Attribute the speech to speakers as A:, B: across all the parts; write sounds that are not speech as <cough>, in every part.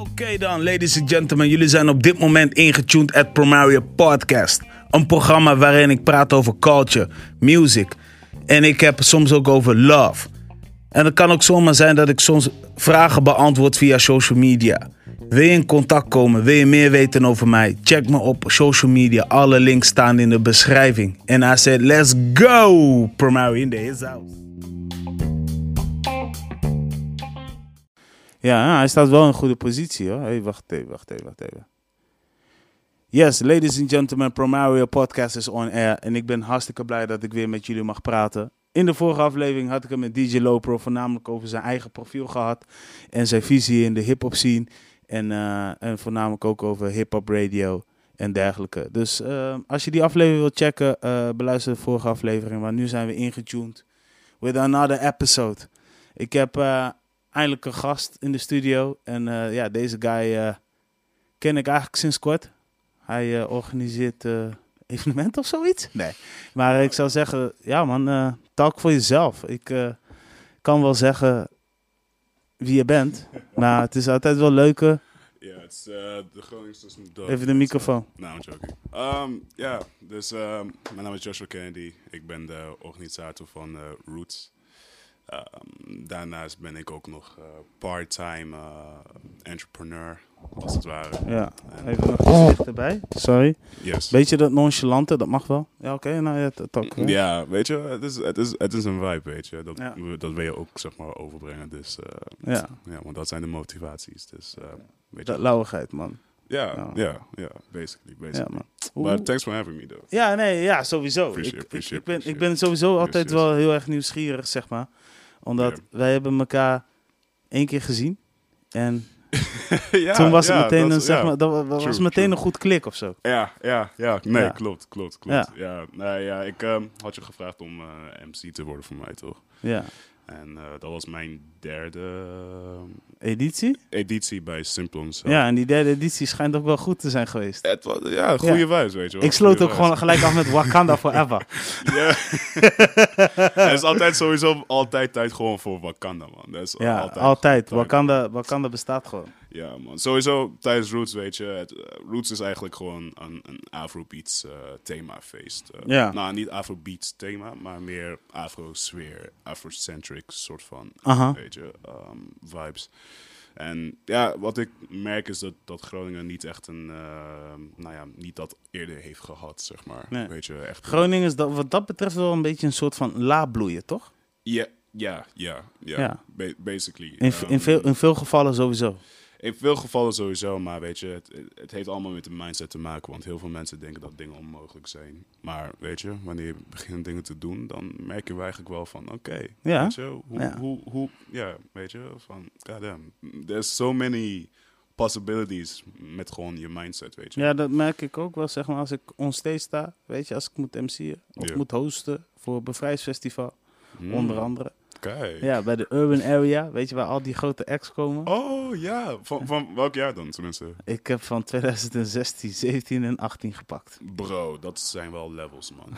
A: Oké dan, ladies and gentlemen. Jullie zijn op dit moment ingetuned at Promaria Podcast. Een programma waarin ik praat over culture, music. En ik heb soms ook over love. En het kan ook zomaar zijn dat ik soms vragen beantwoord via social media. Wil je in contact komen? Wil je meer weten over mij? Check me op social media. Alle links staan in de beschrijving. En I said, let's go! Promaria in the house. Ja, hij staat wel in een goede positie hoor. Hey, wacht even, wacht even, wacht even. Yes, ladies and gentlemen, Promario Podcast is on air. En ik ben hartstikke blij dat ik weer met jullie mag praten. In de vorige aflevering had ik het met DJ Lopro voornamelijk over zijn eigen profiel gehad. En zijn visie in de hip-hop scene. En, eh, en voornamelijk ook over hip-hop radio en dergelijke. Dus eh, als je die aflevering wilt checken, eh, beluister de vorige aflevering. Maar nu zijn we ingetuned with another episode. Ik heb eindelijk een gast in de studio. En eh, ja, deze guy eh, ken ik eigenlijk sinds kort. Hij eh, organiseert evenementen of zoiets. Nee. Maar ik zou zeggen, ja man, talk voor jezelf. Ik kan wel zeggen wie je bent. <laughs> Maar het is altijd wel leuker.
B: Ja, het is de Groningse.
A: Even de microfoon.
B: Nou, I'm joking. Um, ja, dus um, mijn naam is Joshua Kennedy. Ik ben de organisator van Roots. Um, daarnaast ben ik ook nog eh, part-time eh, entrepreneur, als het ware.
A: Ja, even nog iets dichterbij. Sorry.
B: Yes.
A: Beetje dat nonchalante, dat mag wel. Ja, oké. nou ja, dat ook. hè.
B: Ja, weet je, het is, het is, het is een vibe, weet je. Dat,
A: Ja.
B: dat wil je ook, zeg maar, overbrengen. Dus, eh,
A: Ja.
B: ja, want dat zijn de motivaties. Dus, eh, weet je.
A: Dat lauwigheid, man.
B: Ja,
A: Ja.
B: ja, basically,
A: Ja,
B: basically.
A: man. Hoe-
B: thanks for having me, though.
A: Ja, nee, ja, sowieso.
B: Appreciate,
A: ik, ik,
B: appreciate,
A: ik, ben, ik ben sowieso altijd
B: yes.
A: wel heel erg nieuwsgierig, zeg maar. Omdat wij hebben elkaar één keer gezien. En <laughs>
B: ja,
A: toen was het meteen, een, zeg maar, dat wa- was
B: True,
A: meteen
B: true.
A: een goed klik of zo.
B: Ja, ja, ja. Nee, klopt, klopt, klopt. Ja, nee, ja ik ehm, had je gevraagd om eh, MC te worden voor mij, toch?
A: Ja.
B: En eh, dat was mijn derde ehm,
A: Editie?
B: editie bij Simplon. zelf.
A: Ja, en die derde editie schijnt ook wel goed te zijn geweest.
B: Het was, ja, goede
A: Ja.
B: wijs, weet je wel.
A: Ik sloot ook gewoon gelijk af met Wakanda <laughs> Forever.
B: Ja. <laughs> Er is altijd sowieso altijd tijd gewoon voor Wakanda, man. Dat is
A: Ja,
B: altijd.
A: altijd.
B: tijd.
A: Wakanda, Wakanda bestaat gewoon.
B: Ja, man. Sowieso tijdens Roots, weet je. Het, eh, Roots is eigenlijk gewoon een, een Afrobeats eh themafeest. Eh,
A: Ja.
B: Nou, niet Afrobeats thema, maar meer Afro-sfeer, Afrocentric soort van,
A: Aha.
B: weet je, ehm, vibes. En ja, wat ik merk is dat, dat Groningen niet echt een, ehm, nou ja, niet dat eerder heeft gehad, zeg maar.
A: Nee.
B: Weet je, echt.
A: Groningen is dat, wat dat betreft wel een beetje een soort van laabloeien, toch?
B: Ja, ja, ja, ja.
A: Ja.
B: Ba- basically.
A: In, v- in,
B: Ehm,
A: veel, in veel gevallen sowieso.
B: In veel gevallen sowieso, maar weet je, het, het heeft allemaal met de mindset te maken. Want heel veel mensen denken dat dingen onmogelijk zijn. Maar weet je, wanneer je begint dingen te doen, dan merk je eigenlijk wel van, oké,
A: Ja.
B: weet je, hoe,
A: Ja.
B: hoe, hoe, ja, weet je, van, goddamn, there's so many possibilities met gewoon je mindset, weet je.
A: Ja, dat merk ik ook wel, zeg maar, als ik onstage sta. Weet je, als ik moet MC'en of moet hosten voor het Bevrijdsfestival,
B: Hmm,
A: onder andere.
B: Kijk.
A: Ja, bij de Urban Area, weet je, waar al die grote acts komen.
B: Oh ja, van, van welk jaar dan tenminste?
A: Ik heb van 2016, 17 en 18 gepakt.
B: Bro, dat zijn wel levels, man.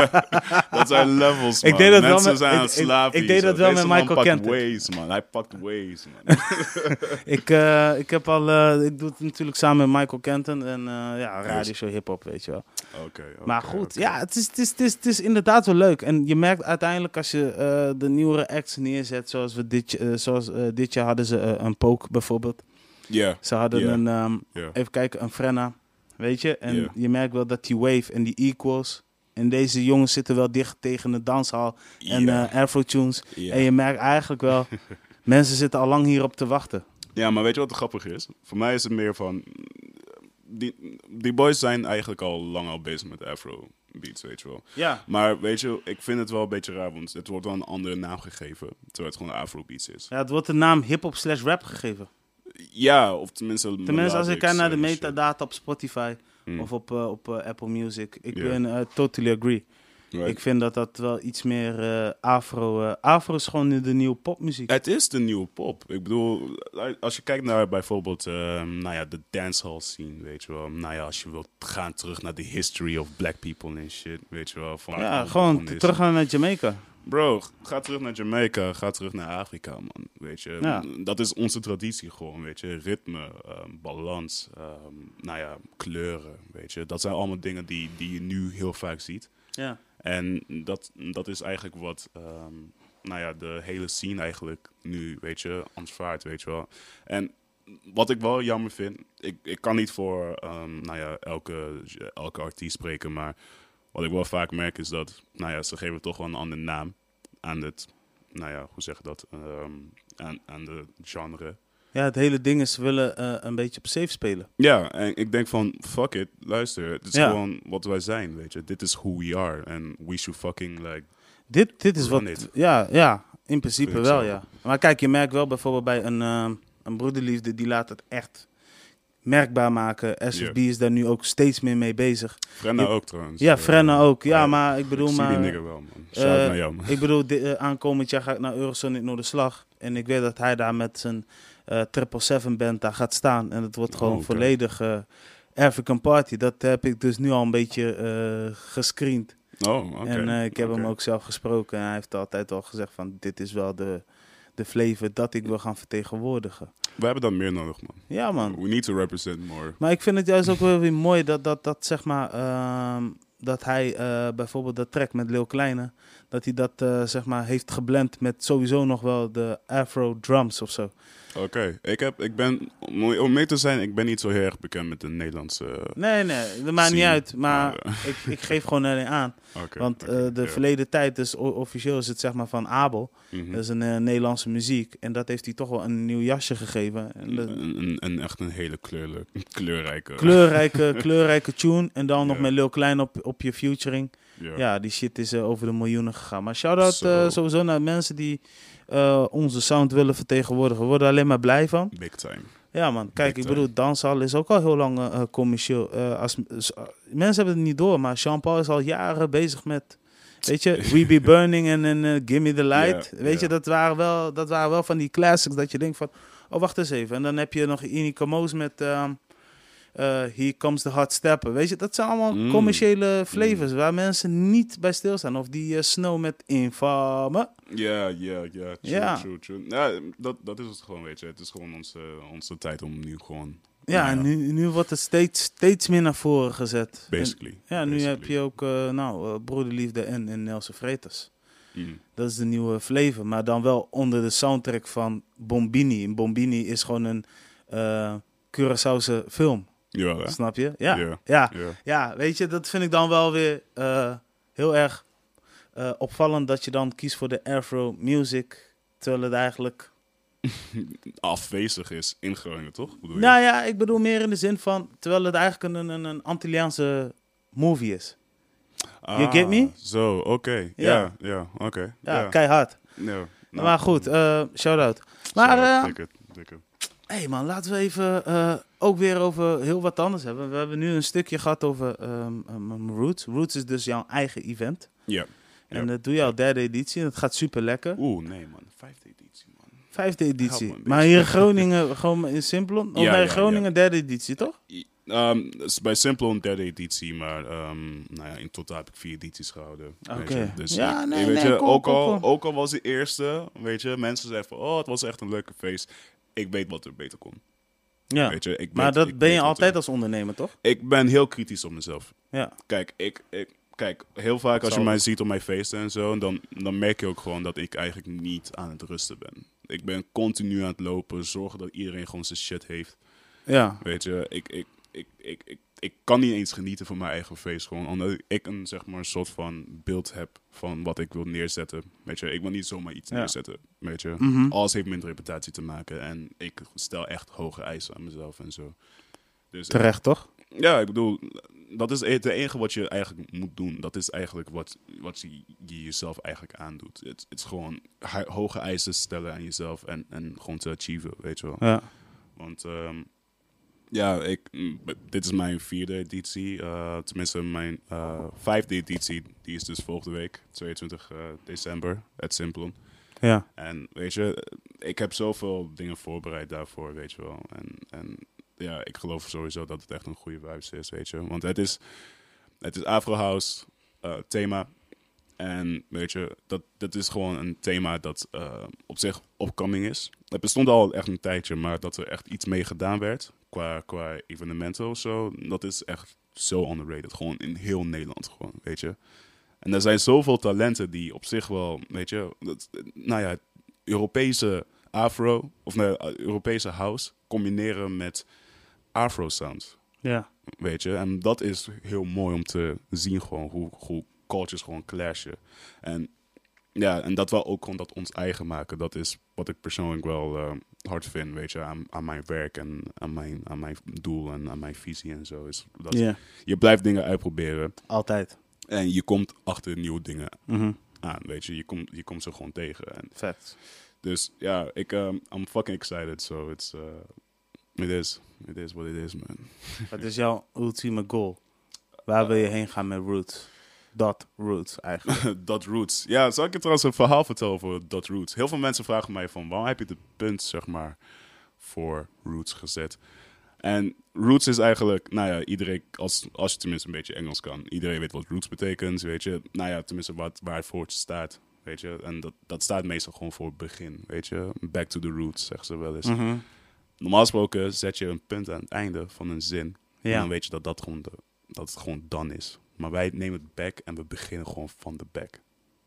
B: <laughs> dat zijn levels, man.
A: Ik deed dat wel
B: Mensen
A: met-
B: zijn
A: ik-
B: aan het
A: ik deed dat
B: zo.
A: wel
B: Deze
A: met Michael Kenton.
B: Waze, man. Hij pakt Waze, man. <laughs>
A: ik, eh, ik heb al, eh, ik doe het natuurlijk samen met Michael Kenton en eh ja, radioshow hip-hop, weet je wel.
B: Oké,
A: Maar goed, ja, het is, het, is, het, is, het is inderdaad wel leuk. En je merkt uiteindelijk als je de nieuwere acts neerzet, zoals, we dit, eh, zoals eh, dit jaar hadden ze eh, een Poke bijvoorbeeld.
B: Ja,
A: Ze hadden een, ehm, even kijken, een Frenna, weet je. En je merkt wel dat die wave en die equals... En deze jongens zitten wel dicht tegen de danshal en eh Afro-tunes. En je merkt eigenlijk wel, <laughs> mensen zitten al lang hierop te wachten.
B: Ja, maar weet je wat grappig is? Voor mij is het meer van... Die, die boys zijn eigenlijk al lang al bezig met afro beats, weet je wel.
A: Ja.
B: Maar weet je, ik vind het wel een beetje raar, want het wordt wel een andere naam gegeven, terwijl het gewoon afro beats is.
A: ja, het wordt de naam hip-hop slash rap gegeven.
B: Ja, of tenminste...
A: Tenminste, als ik kijk naar de metadata op Spotify
B: Hmm.
A: of op, eh, op eh, Apple Music. Ik ben eh, totally agree.
B: Right.
A: Ik vind dat dat wel iets meer eh, afro... eh, afro is gewoon de nieuwe popmuziek.
B: Het is de nieuwe pop. Ik bedoel, als je kijkt naar bijvoorbeeld ehm, nou ja, de dancehall scene, weet je wel. Nou ja, als je wilt gaan terug naar de history of black people en shit, weet je wel. Van
A: ja, gewoon terug gaan naar Jamaica.
B: Bro, ga terug naar Jamaica, ga terug naar Afrika, man. Weet je,
A: Ja.
B: dat is onze traditie gewoon, weet je. Ritme, ehm, balans, ehm, nou ja, kleuren, weet je. Dat zijn allemaal dingen die, die je nu heel vaak ziet.
A: Ja.
B: En dat, dat is eigenlijk wat, ehm, nou ja, de hele scene eigenlijk nu, weet je, aanvaardt, weet je wel. En wat ik wel jammer vind, ik, ik kan niet voor, ehm, nou ja, elke, elke artiest spreken, maar wat ik wel vaak merk is dat, nou ja, ze geven toch wel een andere naam aan het, nou ja, hoe zeg je dat, Ehm, aan, aan de genre.
A: Ja, het hele ding is, ze willen eh, een beetje op safe spelen.
B: Ja, en ik denk van, fuck it, luister, het is
A: Ja.
B: gewoon wat wij zijn, weet je. Dit is who we are, and we should fucking, like,
A: Dit, dit is wat.
B: it.
A: Ja, ja, in principe wel, ja. Maar kijk, je merkt wel bijvoorbeeld bij een, ehm, een broederliefde, die laat het echt merkbaar maken. SFB is daar nu ook steeds meer mee bezig.
B: Frenna ook trouwens.
A: Ja,
B: Eh,
A: Frenna ook. Ja,
B: eh,
A: maar ik bedoel
B: ik zie
A: maar...
B: die nigger wel, man. Shout out
A: eh,
B: naar jou, man.
A: Ik bedoel, eh, aankomend jaar ga ik naar Eurosonic Noorderslag. En ik weet dat hij daar met zijn eh Triple Seven band daar gaat staan. En het wordt gewoon
B: Oh,
A: volledig eh, African Party. Dat heb ik dus nu al een beetje eh gescreend.
B: Oh, oké.
A: En eh, ik heb hem ook zelf gesproken. En hij heeft altijd al gezegd van dit is wel de, de flavor dat ik wil gaan vertegenwoordigen.
B: We hebben dat meer nodig, man.
A: Ja man.
B: We need to represent more.
A: Maar ik vind het juist ook wel weer mooi dat, dat, dat zeg maar, ehm, dat hij eh, bijvoorbeeld dat track met Lil Kleine, dat hij dat eh, zeg maar heeft geblend met sowieso nog wel de Afro drums of zo.
B: Oké, ik heb, ik ben, om mee te zijn, ik ben niet zo heel erg bekend met de Nederlandse... eh,
A: Nee, nee, dat maakt niet uit. Maar
B: Maar,
A: ik, ik geef gewoon alleen aan. <laughs> Want eh, de verleden tijd, o- officieel is het zeg maar van Abel.
B: Mhm.
A: Dat is een eh, Nederlandse muziek. En dat heeft hij toch wel een nieuw jasje gegeven. En dat-
B: een, een, een- echt een hele kleurle- kleurrijke...
A: kleurrijke, <laughs> kleurrijke tune. En dan nog met Lil Klein op, op je featuring.
B: Ja.
A: Ja, die shit is eh, over de miljoenen gegaan. Maar shout-out eh, sowieso naar mensen die eh, onze sound willen vertegenwoordigen. We worden alleen maar blij van.
B: Big time.
A: Ja man, kijk,
B: Big
A: ik bedoel, dansal is ook al heel lang commercieel. Als, mensen hebben het niet door, maar Jean-Paul is al jaren bezig met... Weet je, We Be <laughs> Burning en, en Gimme the Light. Weet je, dat waren, wel, dat waren wel van die classics dat je denkt van... Oh, wacht eens even. En dan heb je nog Inika Moos met... ehm eh, Here Comes the Hot Stepper. Weet je, dat zijn allemaal
B: Mm.
A: commerciële flavors waar mensen niet bij stilstaan. Of die eh, Snow met Infame.
B: Ja, ja, ja. True, true, true. Ja, dat, dat is het gewoon, weet je. Het is gewoon onze, onze tijd om nu gewoon...
A: Ja, nu, nu wordt het steeds, steeds meer naar voren gezet. En-
B: Basically.
A: ja, nu
B: Basically.
A: heb je ook eh, nou, eh, Broederliefde en, en Nelson Freitas.
B: Mm.
A: Dat is de nieuwe flavor, maar dan wel onder de soundtrack van Bombini. En Bombini is gewoon een eh Curaçaose film, Snap je? Ja.
B: Ja.
A: Ja. Weet je, dat vind ik dan wel weer eh, heel erg eh, opvallend dat je dan kiest voor de Afro music, terwijl het eigenlijk... <laughs>
B: Afwezig is in Groningen, toch? Bedoel je?
A: Nou ja, ik bedoel meer in de zin van, terwijl het eigenlijk een, een, een Antilliaanse movie is. you get me?
B: Ah, Zo, oké.
A: Ja.
B: Ja, oké.
A: Ja, keihard.
B: Nou,
A: maar goed, eh shout-out. Maar,
B: zo,
A: eh,
B: dikke.
A: hey man, laten we even eh, ook weer over heel wat anders hebben. We hebben nu een stukje gehad over ehm, Roots. Roots is dus jouw eigen event.
B: Ja.
A: En dat doe je al derde editie en het gaat super lekker.
B: Oeh, nee man. Vijfde editie, man.
A: Vijfde editie. Maar hier in <laughs> Groningen gewoon in Simplon? Of
B: Ja,
A: bij
B: ja,
A: Groningen
B: ja.
A: derde editie, toch?
B: Is bij Simple een derde editie, maar nou ja, in totaal heb ik vier edities gehouden.
A: Oké.
B: je. Dus
A: Ja, nee,
B: weet
A: nee,
B: je, ook, al, ook al was de eerste, weet je, mensen zeggen van, oh, het was echt een leuke feest. Ik weet wat er beter kon.
A: Ja.
B: Weet je, ik
A: Maar
B: weet-
A: dat
B: ik
A: ben je altijd
B: er-
A: als ondernemer, toch?
B: Ik ben heel kritisch op mezelf.
A: Ja.
B: Kijk, ik, ik, kijk heel vaak als je mij ziet op mijn feesten en zo, dan, dan merk je ook gewoon dat ik eigenlijk niet aan het rusten ben. Ik ben continu aan het lopen, zorgen dat iedereen gewoon zijn shit heeft.
A: Ja.
B: Weet je, ik, ik, ik, ik, ik, ik kan niet eens genieten van mijn eigen feest. Gewoon omdat ik een, zeg maar, een soort van beeld heb van wat ik wil neerzetten. Weet je, ik wil niet zomaar iets
A: Ja.
B: neerzetten. Weet je,
A: Mhm.
B: alles heeft met reputatie te maken. En ik stel echt hoge eisen aan mezelf en zo. Dus
A: Terecht, toch?
B: ja, ik bedoel, dat is het enige wat je eigenlijk moet doen. Dat is eigenlijk wat, wat je, je jezelf eigenlijk aandoet. Het het is gewoon hoge eisen stellen aan jezelf en, en gewoon te achieven, weet je wel.
A: Ja.
B: Want ehm, ja, ik, dit is mijn vierde editie. eh, tenminste, mijn eh, vijfde editie, die is dus volgende week, 22 eh, december, at Simplon.
A: Ja.
B: En weet je, ik heb zoveel dingen voorbereid daarvoor, weet je wel. En, en ja, ik geloof sowieso dat het echt een goede vibes is, weet je. Want het is, het is Afro House thema. En weet je, dat, dat is gewoon een thema dat op zich opkoming is. Het bestond al echt een tijdje, maar dat er echt iets mee gedaan werd qua, qua evenementen of zo, dat is echt zo underrated. Gewoon in heel Nederland gewoon, weet je. En er zijn zoveel talenten die op zich wel, weet je, dat, nou ja, Europese afro, of nee, Europese house combineren met afro sounds.
A: Ja.
B: Weet je, en dat is heel mooi om te zien gewoon hoe, hoe cultures gewoon clashen. En ja, en dat wel ook gewoon dat ons eigen maken. Dat is wat ik persoonlijk wel uh, hard vind, weet je, aan, aan mijn werk en aan mijn, aan mijn doel en aan mijn visie en zo. Is dat. Je blijft dingen uitproberen
A: Altijd.
B: en je komt achter nieuwe dingen
A: Mhm.
B: aan, weet je. Je komt, je komt ze gewoon tegen. En
A: Vet.
B: dus ja, ik, um, I'm fucking excited. So it's, uh, it is, it is what it is, man.
A: Wat is jouw ultieme goal? Waar wil je heen gaan met Roots? Dat Roots eigenlijk. <laughs>
B: Dot Roots. Ja, zal ik je trouwens een verhaal vertellen over Dot Roots? Heel veel mensen vragen mij van, waarom heb je de punt, zeg maar, voor Roots gezet? En Roots is eigenlijk, nou ja, iedereen, als, als je tenminste een beetje Engels kan, iedereen weet wat Roots betekent, weet je. Nou ja, tenminste wat, waar het voor staat, weet je. En dat, dat staat meestal gewoon voor het begin, weet je. Back to the roots, zeggen ze wel eens.
A: Mhm.
B: Normaal gesproken zet je een punt aan het einde van een zin. En
A: Ja.
B: dan weet je dat, dat, gewoon de, dat het gewoon dan is. Maar wij nemen het back en we beginnen gewoon van de back.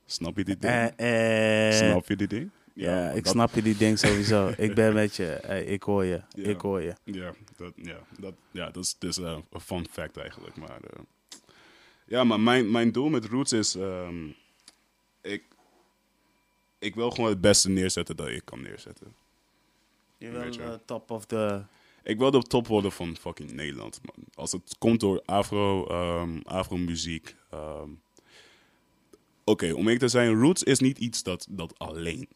B: Snap je die ding?
A: Eh, eh,
B: Snap je die ding?
A: Ja, ik
B: dat-
A: snap je die ding sowieso. ik ben <laughs> met je. Hey, ik hoor je. Ik hoor je.
B: Ja, dat, ja, dat, ja, dat is dus eh, een fun fact eigenlijk. Maar, eh, ja, maar mijn, mijn doel met Roots is... ehm, ik, ik wil gewoon het beste neerzetten dat ik kan neerzetten.
A: Je
B: wil, eh,
A: top of the...
B: Ik wil de top worden van fucking Nederland, man. Als het komt door afro, ehm afro-muziek. ehm. Oké, om eerlijk te zijn, Roots is niet iets dat, dat alleen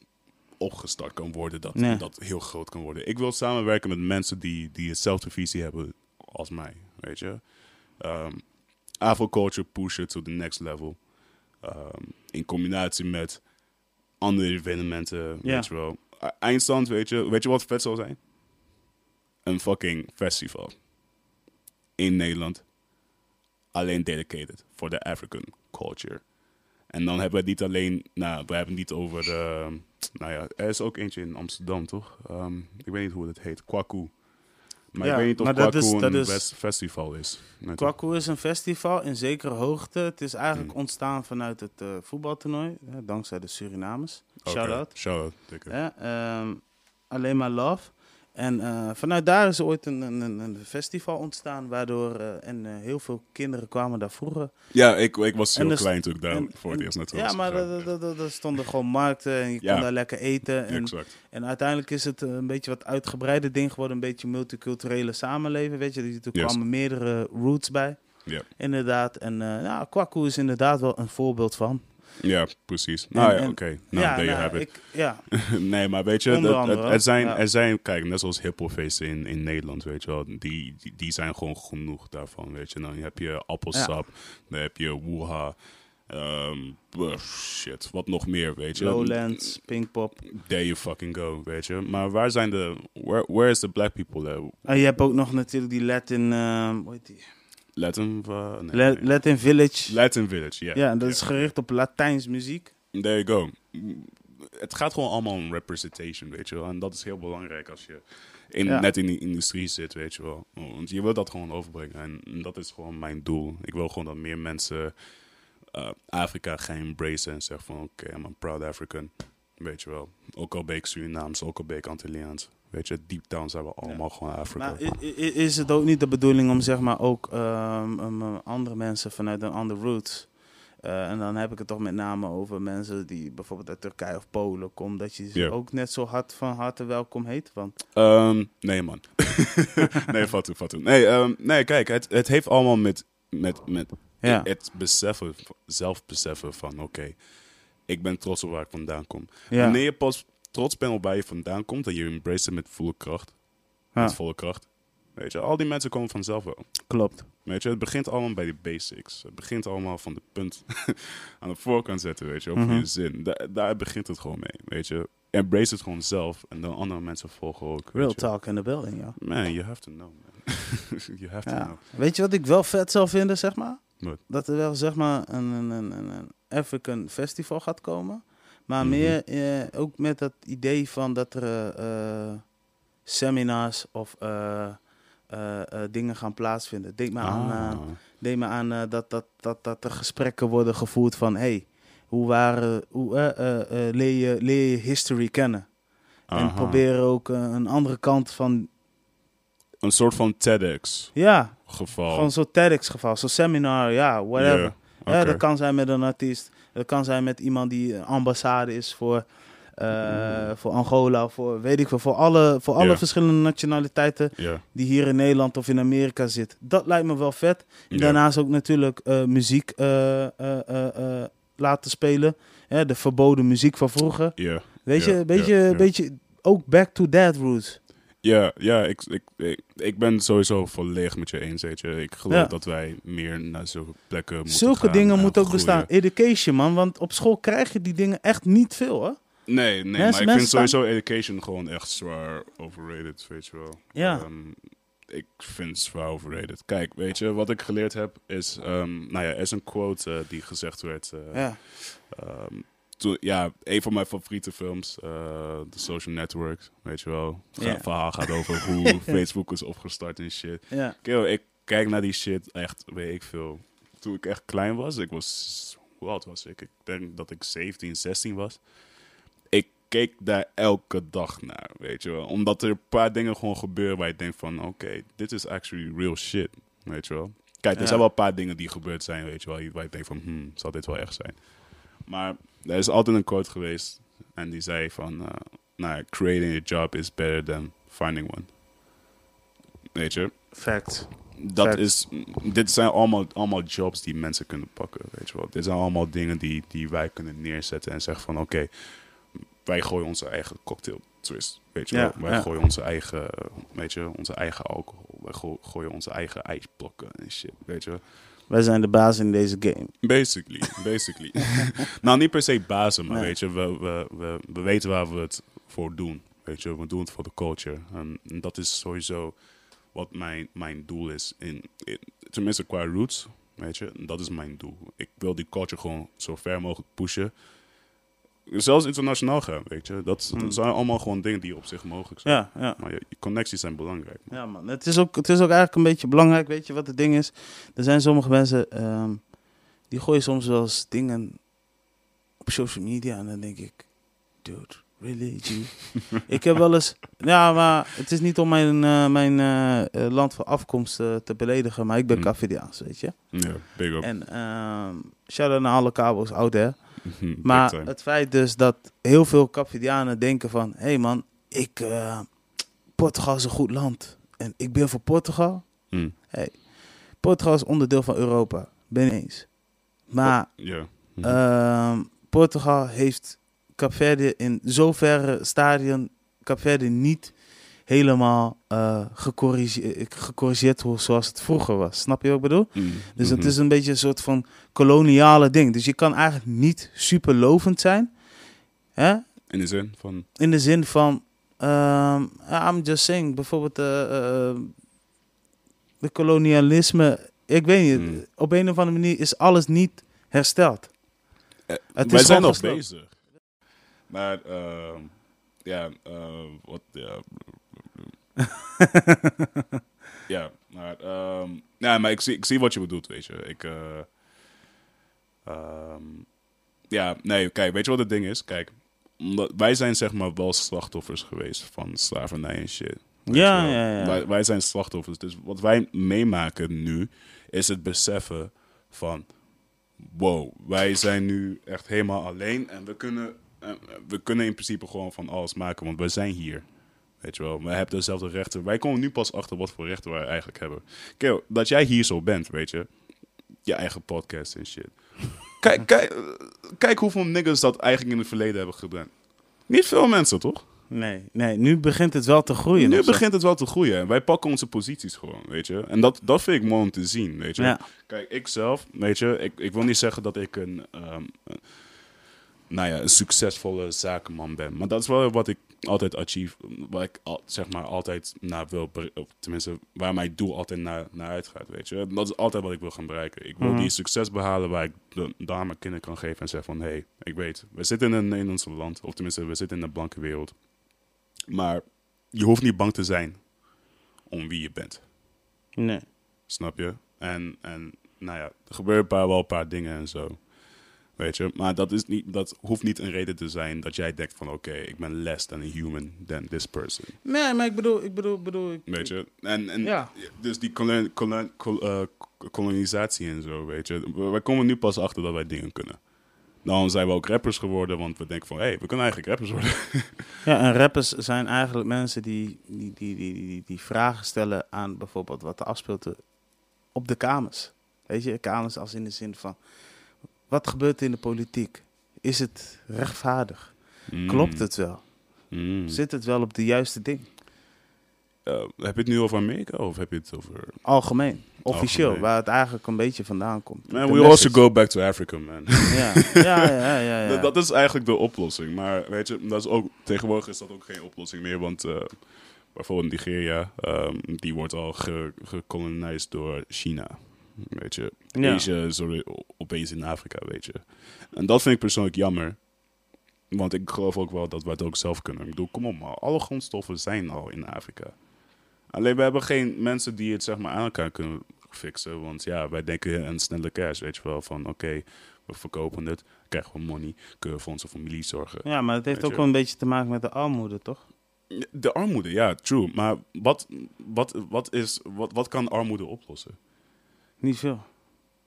B: opgestart kan worden. Dat,
A: Nee.
B: dat heel groot kan worden. Ik wil samenwerken met mensen die, die hetzelfde visie hebben als mij, weet je. Ehm Afro-culture pushen to the next level. In combinatie met andere evenementen, weet je wel. E- Eindstand, weet je, weet je wat vet zal zijn? Een fucking festival. In Nederland. Alleen dedicated voor de African culture. En dan hebben we het niet alleen, nou, we hebben het niet over de, nou ja, er is ook eentje in Amsterdam, toch? Ehm, ik weet niet hoe het heet, Kwaku. Maar
A: Ja,
B: ik weet niet of Kwaku
A: is-
B: een
A: is-
B: festival is.
A: Kwaku is een festival in zekere hoogte. Het is eigenlijk
B: Hmm.
A: ontstaan vanuit het eh, voetbaltoernooi. dankzij de Surinamers. Shout-out.
B: Shout-out, dikke.
A: Hè, ehm, alleen maar love. En eh, vanuit daar is ooit een, een, een- festival ontstaan, waardoor eh, en eh, heel veel kinderen kwamen daar vroeger.
B: Ja, ik, ik was heel
A: dus-
B: klein toen ik daar
A: En-
B: voor het eerst naartoe
A: Ja, maar er- stonden gewoon markten en je
B: Ja.
A: kon daar lekker eten. En,
B: Exact.
A: en uiteindelijk is het een beetje wat uitgebreider ding geworden, een beetje multiculturele samenleving. Weet je, er er
B: Yes.
A: kwamen meerdere roots bij.
B: Ja.
A: Inderdaad. En nou, Kwaku is inderdaad wel een voorbeeld van.
B: Ja, precies. Nou ja, oké. Nou, there you
A: nou,
B: have it.
A: ik, ja, <laughs>
B: nee, maar weet je, dat,
A: andere,
B: het, er, zijn,
A: ja.
B: er zijn, kijk, net zoals hiphopfeesten in, in Nederland, weet je wel, die, die, die zijn gewoon genoeg daarvan, weet je. Dan heb je appelsap, dan heb je woeha, ehm, uh, shit, wat nog meer, weet je.
A: Lowlands, Pinkpop.
B: There you fucking go, weet je. Maar waar zijn de, where, where is the black people there?
A: En je hebt ook nog natuurlijk die Latin, eh, hoe heet die?
B: Latin, uh, nee,
A: La-
B: nee.
A: Latin Village.
B: Latin Village, ja.
A: ja, dat is gericht op Latijns muziek.
B: There you go. Het gaat gewoon allemaal om representation, weet je wel. En dat is heel belangrijk als je in,
A: Ja.
B: net in die industrie zit, weet je wel. Want je wil dat gewoon overbrengen. En dat is gewoon mijn doel. Ik wil gewoon dat meer mensen eh, Afrika gaan embracen en zeggen van... Oké, I'm a proud African. Weet je wel. Ook al ben ik Surinaams, ook al ben ik Antilliaans. Weet je, deep down zijn we allemaal gewoon Afrika.
A: Maar i- i- is het ook niet de bedoeling om zeg maar ook ehm, um, andere mensen vanuit een andere roots... eh, en dan heb ik het toch met name over mensen die bijvoorbeeld uit Turkije of Polen komen... dat je ze ook net zo hard van harte welkom heet. Want
B: Ehm, nee, man. <laughs> nee, Fatou, Fatou. Nee, ehm, nee kijk, het, het heeft allemaal met, met, met
A: ja,
B: het beseffen, zelf beseffen van oké, ik ben trots op waar ik vandaan kom.
A: ja,
B: Wanneer je pas trots bent op waar je vandaan komt en je embrace het met volle kracht,
A: ja,
B: met volle kracht. Weet je, al die mensen komen vanzelf wel.
A: klopt.
B: Weet je, het begint allemaal bij de basics. Het begint allemaal van de punt <laughs> aan de voorkant zetten, weet je, op
A: Mhm.
B: je zin. Da- daar begint het gewoon mee, weet je. Embrace het gewoon zelf en dan andere mensen volgen ook.
A: Real
B: je.
A: talk in the building, ja.
B: Man, you have to know, man. <laughs> you have to know.
A: Weet je wat ik wel vet zou vinden, zeg maar? Dat er wel, zeg maar, een, een, een, een African Festival gaat komen. Maar
B: Mhm.
A: meer eh, ook met dat idee van dat er eh, eh, seminars of dingen gaan plaatsvinden. Denk maar aan,
B: Ah.
A: denk maar aan dat, dat, dat, dat er gesprekken worden gevoerd van... Hey, hoe, waren, hoe leer, je, leer je history kennen? En proberen ook een andere kant van...
B: Een soort van TEDx
A: Ja,
B: geval.
A: gewoon zo'n TEDx geval, zo'n seminar, ja, whatever.
B: Ja,
A: dat kan zijn met een artiest. Dat kan zijn met iemand die ambassade is voor, eh, voor Angola. Voor, weet ik veel, voor alle, voor alle verschillende nationaliteiten die hier in Nederland of in Amerika zitten. Dat lijkt me wel vet. Daarnaast ook natuurlijk eh, muziek eh, laten spelen. Hè, de verboden muziek van vroeger. Weet je, beetje, beetje ook back to that roots.
B: Ja, ja ik, ik, ik, ik ben sowieso volledig met je eens, weet je. Ik geloof
A: Ja.
B: dat wij meer naar zulke plekken moeten
A: Zulke
B: gaan
A: dingen
B: en
A: moeten ook
B: groeien.
A: bestaan. Education, man. Want op school krijg je die dingen echt niet veel, hè?
B: Nee, nee,
A: Mensen-
B: maar ik vind
A: staan-
B: sowieso education gewoon echt zwaar overrated, weet je wel.
A: Ja.
B: Ehm, ik vind het zwaar overrated. Kijk, weet je, wat ik geleerd heb is... ehm, nou ja, er is een quote eh, die gezegd werd... eh,
A: Ja.
B: Ehm, toen, ja, een van mijn favoriete films, eh The Social Network, weet je wel. Het verhaal gaat over <laughs> hoe Facebook is opgestart en shit. Kill, ik kijk naar die shit echt, weet ik veel. Toen ik echt klein was, ik was, hoe oud was ik? Ik denk dat ik 17, 16 was. Ik keek daar elke dag naar, weet je wel. Omdat er een paar dingen gewoon gebeuren waar je denkt van, oké, dit is actually real shit, weet je wel. Kijk, er
A: Ja.
B: zijn wel een paar dingen die gebeurd zijn, weet je wel. Waar je denkt van, hmm, zal dit wel echt zijn? Maar er is altijd een quote geweest en die zei van, eh, nou, creating a job is better than finding one. Weet je?
A: Fact.
B: Dat
A: Fact.
B: is, dit zijn allemaal, allemaal jobs die mensen kunnen pakken, weet je wel. Dit zijn allemaal dingen die, die wij kunnen neerzetten en zeggen van, oké, wij gooien onze eigen cocktail twist, weet je
A: Ja,
B: wel. Wij
A: ja.
B: gooien onze eigen, weet je, onze eigen alcohol. Wij go- gooien onze eigen ijsblokken en shit, weet je wel.
A: Wij zijn de baas in deze game.
B: Basically, basically. <laughs> nou, niet per se bazen, maar
A: Nee.
B: weet je, we, we, we, we weten waar we het voor doen. Weet je, we doen het voor de culture. En, en dat is sowieso wat mijn, mijn doel is. In, in, tenminste, qua roots, weet je, dat is mijn doel. Ik wil die culture gewoon zo ver mogelijk pushen. Zelfs internationaal gaan, weet je. Dat,
A: Hmm.
B: dat zijn allemaal gewoon dingen die op zich mogelijk zijn.
A: Ja, ja.
B: Maar je, je connecties zijn belangrijk.
A: Ja, man. Het is, ook, het is ook eigenlijk een beetje belangrijk. Weet je wat het ding is? Er zijn sommige mensen ehm, die gooien soms wel eens dingen op social media. En dan denk ik, dude, really? <laughs> Ik heb wel eens. Ja, maar het is niet om mijn, eh, mijn eh, eh, land van afkomst te beledigen. Maar ik ben
B: Mm.
A: Weet je.
B: Ja, big up.
A: En ehm shout-out naar alle kabels out there.
B: Mhm,
A: Maar het feit dus dat heel veel Cavidianen denken van... Hé hey man, ik, eh, Portugal is een goed land. En ik ben voor Portugal.
B: Mm.
A: Portugal is onderdeel van Europa. Ben eens. Maar
B: Ja. Mhm.
A: ehm, Portugal heeft Capverde in zoverre stadion... Capverde niet helemaal eh gecorrigeerd, gecorrigeerd hoe- zoals het vroeger was. Snap je wat ik bedoel?
B: Mm,
A: Dus het
B: mhm.
A: is een beetje een soort van koloniale ding. Dus je kan eigenlijk niet super lovend zijn. Hè?
B: In de zin van...
A: In de zin van, ehm, I'm just saying, bijvoorbeeld eh, de kolonialisme. Ik weet niet,
B: Hmm.
A: op een of andere manier is alles niet hersteld.
B: Eh,
A: Het
B: wij
A: is
B: zijn nog bezig. Maar, ehm, ja, wat, ja. <laughs> ja, maar, ehm, ja, maar ik zie, ik zie wat je bedoelt, weet je. Ik, eh, ehm, ja, nee, kijk, weet je wat het ding is? Kijk, omdat wij zijn zeg maar wel slachtoffers geweest van slavernij en shit.
A: Ja, ja, ja.
B: Wij, wij zijn slachtoffers. Dus wat wij meemaken nu is het beseffen van wow, wij zijn nu echt helemaal alleen en we kunnen, eh, we kunnen in principe gewoon van alles maken, want we zijn hier. Weet je wel, we hebben dezelfde rechten. Wij komen nu pas achter wat voor rechten wij eigenlijk hebben. Kijk, dat jij hier zo bent, weet je, je eigen podcast en shit. <laughs> Kijk, kijk, kijk hoeveel niggas dat eigenlijk in het verleden hebben gedaan. Niet veel mensen, toch?
A: Nee, nee, nu begint het wel te groeien.
B: Nu begint het wel te groeien. En wij pakken onze posities gewoon, weet je. En dat, dat vind ik mooi om te zien, weet je.
A: Ja.
B: Kijk, ik zelf, weet je, ik, ik wil niet zeggen dat ik een, ehm, nou ja, een succesvolle zakenman ben. Maar dat is wel wat ik altijd achieve, waar ik al, zeg maar altijd naar wil, of tenminste, waar mijn doel altijd naar, naar uitgaat, weet je. Dat is altijd wat ik wil gaan bereiken. Ik wil
A: Mhm.
B: die succes behalen waar ik de, aan mijn kinderen kan geven en zeggen van, hé, hey, ik weet, we zitten in een Nederlandse land, of tenminste, we zitten in een blanke wereld. Maar je hoeft niet bang te zijn om wie je bent.
A: Nee.
B: Snap je? En, en nou ja, er gebeuren een paar, wel een paar dingen en zo. Weet je? Maar dat, is niet, dat hoeft niet een reden te zijn dat jij denkt van... oké, ik ben less than a human than this person.
A: Nee, maar ik bedoel, ik bedoel, bedoel ik,
B: Weet je? En, en
A: Ja.
B: dus die kolon- kolon- kol- eh, kolonisatie en zo, weet je? We- Wij komen nu pas achter dat wij dingen kunnen. Daarom zijn we ook rappers geworden, want we denken van... hé, hey, we kunnen eigenlijk rappers worden. <laughs>
A: Ja, en rappers zijn eigenlijk mensen die, die, die, die, die, die vragen stellen aan bijvoorbeeld wat er afspeelt op de kamers. Weet je, kamers als in de zin van, wat gebeurt er in de politiek? Is het rechtvaardig? Klopt het wel?
B: Mm.
A: Zit het wel op de juiste ding?
B: Eh, heb je het nu over Amerika of heb je het over...
A: Algemeen, officieel,
B: Algemeen.
A: waar het eigenlijk een beetje vandaan komt.
B: Man, we also go back to Africa, man.
A: Ja, ja, ja, ja. ja. <laughs>
B: Dat, dat is eigenlijk de oplossing. Maar weet je, dat is ook, tegenwoordig is dat ook geen oplossing meer. Want eh, bijvoorbeeld Nigeria, ehm, die wordt al ge, gekoloniseerd door China. Weet je,
A: Ja.
B: Er opeens in Afrika, weet je. En dat vind ik persoonlijk jammer. Want ik geloof ook wel dat we het ook zelf kunnen. Ik bedoel, kom op man, alle grondstoffen zijn al in Afrika. Alleen we hebben geen mensen die het zeg maar aan elkaar kunnen fixen. Want ja, wij denken aan snelle cash, weet je wel. Van oké, we verkopen het, krijgen we money, kunnen we voor onze familie zorgen.
A: ja, maar het heeft ook wel een beetje te maken met de armoede, toch?
B: De armoede, ja, true. Maar wat, wat, wat, is, wat, wat kan armoede oplossen?
A: Niet veel.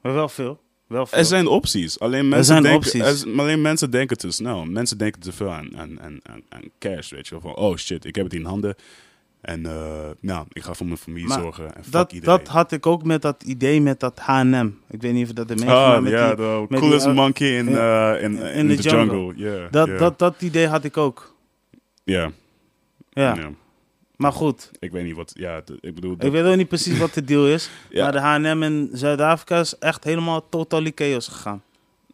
A: Maar wel veel. Wel veel.
B: Er zijn opties. Alleen mensen,
A: zijn
B: denken,
A: opties.
B: er alleen mensen denken te snel. Mensen denken te veel aan, aan, aan, aan, cash, weet je wel. Van, oh shit, ik heb het in handen. En eh, nou, ik ga voor mijn familie
A: Maar
B: zorgen. En fuck
A: dat,
B: iedereen.
A: dat had ik ook met dat idee met dat H&M. Ik weet niet of je dat hebt meegemaakt.
B: Ah,
A: met
B: ja, de coolest
A: die, uh,
B: monkey in, eh, in, in,
A: in
B: the
A: the
B: jungle.
A: jungle.
B: Yeah,
A: dat,
B: yeah.
A: dat, dat idee had ik ook.
B: Ja,
A: Ja. Maar goed,
B: Ik weet niet wat... Ja, ik bedoel...
A: ik weet ook niet precies wat de deal is. <laughs>
B: Ja.
A: Maar de H&M in Zuid-Afrika is echt helemaal totally chaos gegaan.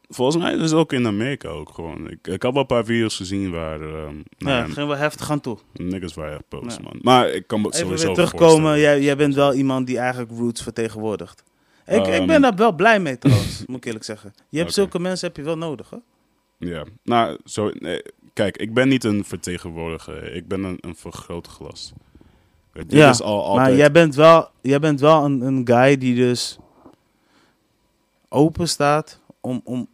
B: Volgens mij is het ook in Amerika ook gewoon. Ik, ik had wel een paar video's gezien waar... ehm nou
A: Ja, het ging wel heftig aan toe.
B: niggas waren echt boos,
A: Ja.
B: man. Maar ik kan me
A: Even
B: sowieso
A: terugkomen. Jij, jij bent wel iemand die eigenlijk roots vertegenwoordigt. Ik, ik
B: Ehm.
A: ben daar wel blij mee trouwens, <laughs> moet ik eerlijk zeggen. Je hebt zulke mensen heb je wel nodig, hè?
B: Ja, nou, zo, nee, kijk, ik ben niet een vertegenwoordiger. Ik ben een, een vergrootglas. Dit
A: Ja,
B: is al altijd...
A: Maar jij bent wel, jij bent wel een, een guy die dus open staat om, om,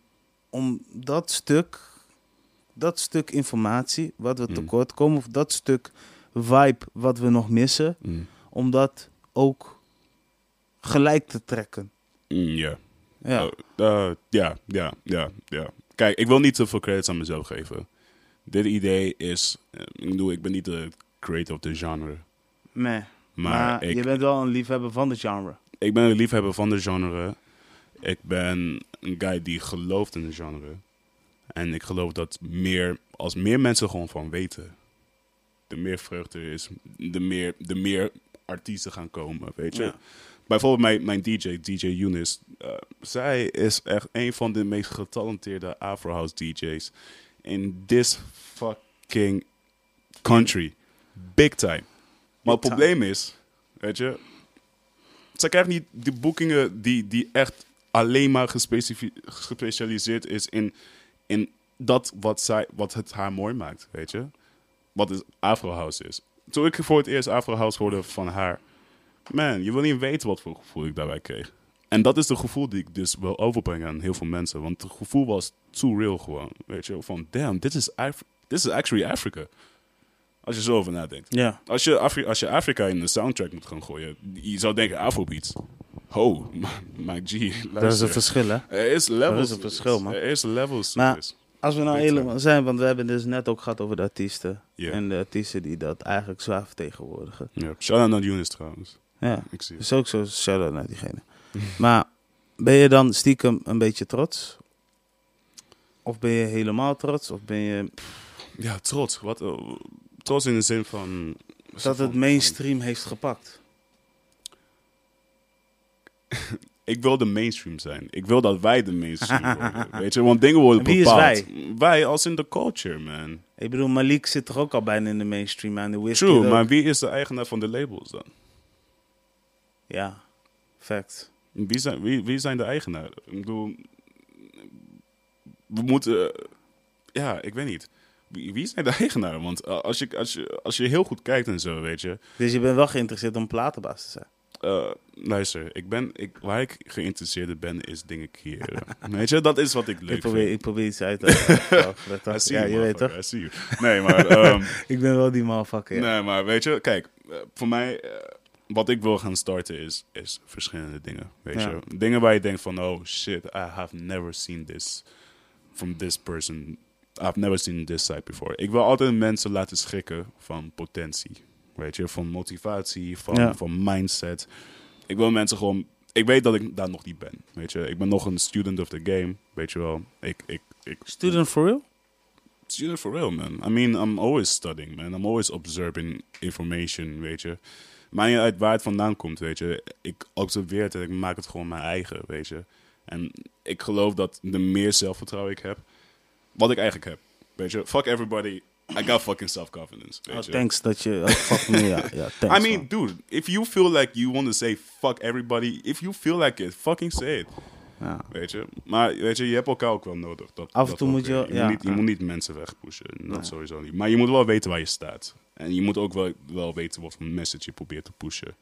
A: om dat stuk, dat stuk informatie wat we
B: Mm.
A: tekort komen, of dat stuk vibe wat we nog missen,
B: Mm,
A: om dat ook gelijk te trekken.
B: mm, ja.
A: Ja,
B: Oh, eh, ja, ja, ja, ja. Kijk, ik wil niet te veel credits aan mezelf geven. Dit idee is... eh, Ik bedoel, ik ben niet de creator of the genre.
A: nee.
B: Maar,
A: Maar,
B: ik,
A: je bent wel een liefhebber van de genre.
B: ik ben een liefhebber van de genre. Ik ben een guy die gelooft in de genre. En ik geloof dat meer, als meer mensen gewoon van weten, de meer vreugde er is, de meer, de meer artiesten gaan komen, weet je.
A: Ja.
B: Bijvoorbeeld mijn, mijn DJ, DJ Eunice, eh, zij is echt een van de meest getalenteerde Afrohouse DJ's in this fucking country. Big time. Maar het probleem is, weet je, zij krijgt niet de boekingen die, die echt alleen maar gespecialiseerd is in, in dat wat, zij, wat het haar mooi maakt, weet je. Wat is Afrohouse is. Toen ik voor het eerst Afrohouse hoorde van haar, man, je wil niet weten wat voor gevoel ik daarbij kreeg. En dat is het gevoel die ik dus wil overbrengen aan heel veel mensen. Want het gevoel was too real gewoon. Weet je, van damn, this is, Af this is actually Africa. Als je zo over nadenkt.
A: Ja.
B: Als je, Afri als je Afrika in een soundtrack moet gaan gooien, je zou denken Afrobeats. Ho, <laughs> my G, luister.
A: Dat is een verschil, hè?
B: Er is levels.
A: is een verschil, man.
B: Er is levels
A: Maar-. Als we nou helemaal zijn, want we hebben dus net ook gehad over de artiesten. En de artiesten die dat eigenlijk zwaar vertegenwoordigen.
B: Ja. Shout-out naar Younes trouwens.
A: Ja,
B: Ik zie het.
A: dus ook zo shout-out naar diegene. Maar ben je dan stiekem een beetje trots? Of ben je helemaal trots? Of ben je
B: Ja, trots. Wat, eh, trots in de zin van...
A: dat het mainstream heeft gepakt? <laughs>
B: Ik wil de mainstream zijn. Ik wil dat wij de mainstream <laughs> worden. Weet je, want dingen worden
A: En wie is
B: bepaald.
A: wij?
B: Wij als in de culture, man.
A: Ik bedoel, Malik zit toch ook al bijna in de mainstream aan de whisky.
B: True, maar wie is de eigenaar van de labels dan?
A: Ja, fact.
B: Wie zijn, wie, wie zijn de eigenaren? Ik bedoel, we moeten, eh, ja, ik weet niet. Wie, wie zijn de <laughs> eigenaren? Want eh, als je, als, je, als je heel goed kijkt en zo, weet je.
A: Dus je bent wel geïnteresseerd om platenbaas te zijn.
B: eh, luister, ik ben, ik, waar ik geïnteresseerd in ben, is dingen creëren. <laughs> weet je, dat is wat ik leuk
A: Ik probeer,
B: vind.
A: ik probeer iets uit te leggen. <laughs> Ja, je weet toch?
B: Nee, maar, ehm,
A: Ik ben wel die motherfucker. Ja.
B: nee, maar weet je, kijk, voor mij, wat ik wil gaan starten is, is verschillende dingen. Weet
A: Ja.
B: je, dingen waar je denkt van, oh shit, I have never seen this from this person. I've never seen this side before. Ik wil altijd mensen laten schrikken van potentie. Weet je, van motivatie, van,
A: Ja.
B: van mindset. Ik wil mensen gewoon. Ik weet dat ik daar nog niet ben. Weet je, ik ben nog een student of the game. Weet je wel. Ik, ik, ik,
A: Student for real?
B: student for real, man. I mean, I'm always studying, man. I'm always observing information, weet je. Maakt niet uit waar het vandaan komt, weet je. Ik observeer het en ik maak het gewoon mijn eigen, weet je. En ik geloof dat de meer zelfvertrouwen ik heb, wat ik eigenlijk heb. Weet je, fuck everybody. I got fucking self-confidence, weet
A: Oh,
B: je.
A: thanks dat je... Oh, fuck me, ja. ja <laughs> thanks,
B: I mean,
A: man.
B: dude, if you feel like you want to say fuck everybody, if you feel like it, fucking say it.
A: Ja.
B: Weet je, maar weet je, je hebt elkaar ook wel nodig. Dat,
A: Af en toe moet je
B: je,
A: ja,
B: moet niet, je
A: ja.
B: moet niet mensen wegpushen, dat sowieso niet. Maar je moet wel weten waar je staat. En je moet ook wel, wel weten wat voor message je probeert te pushen.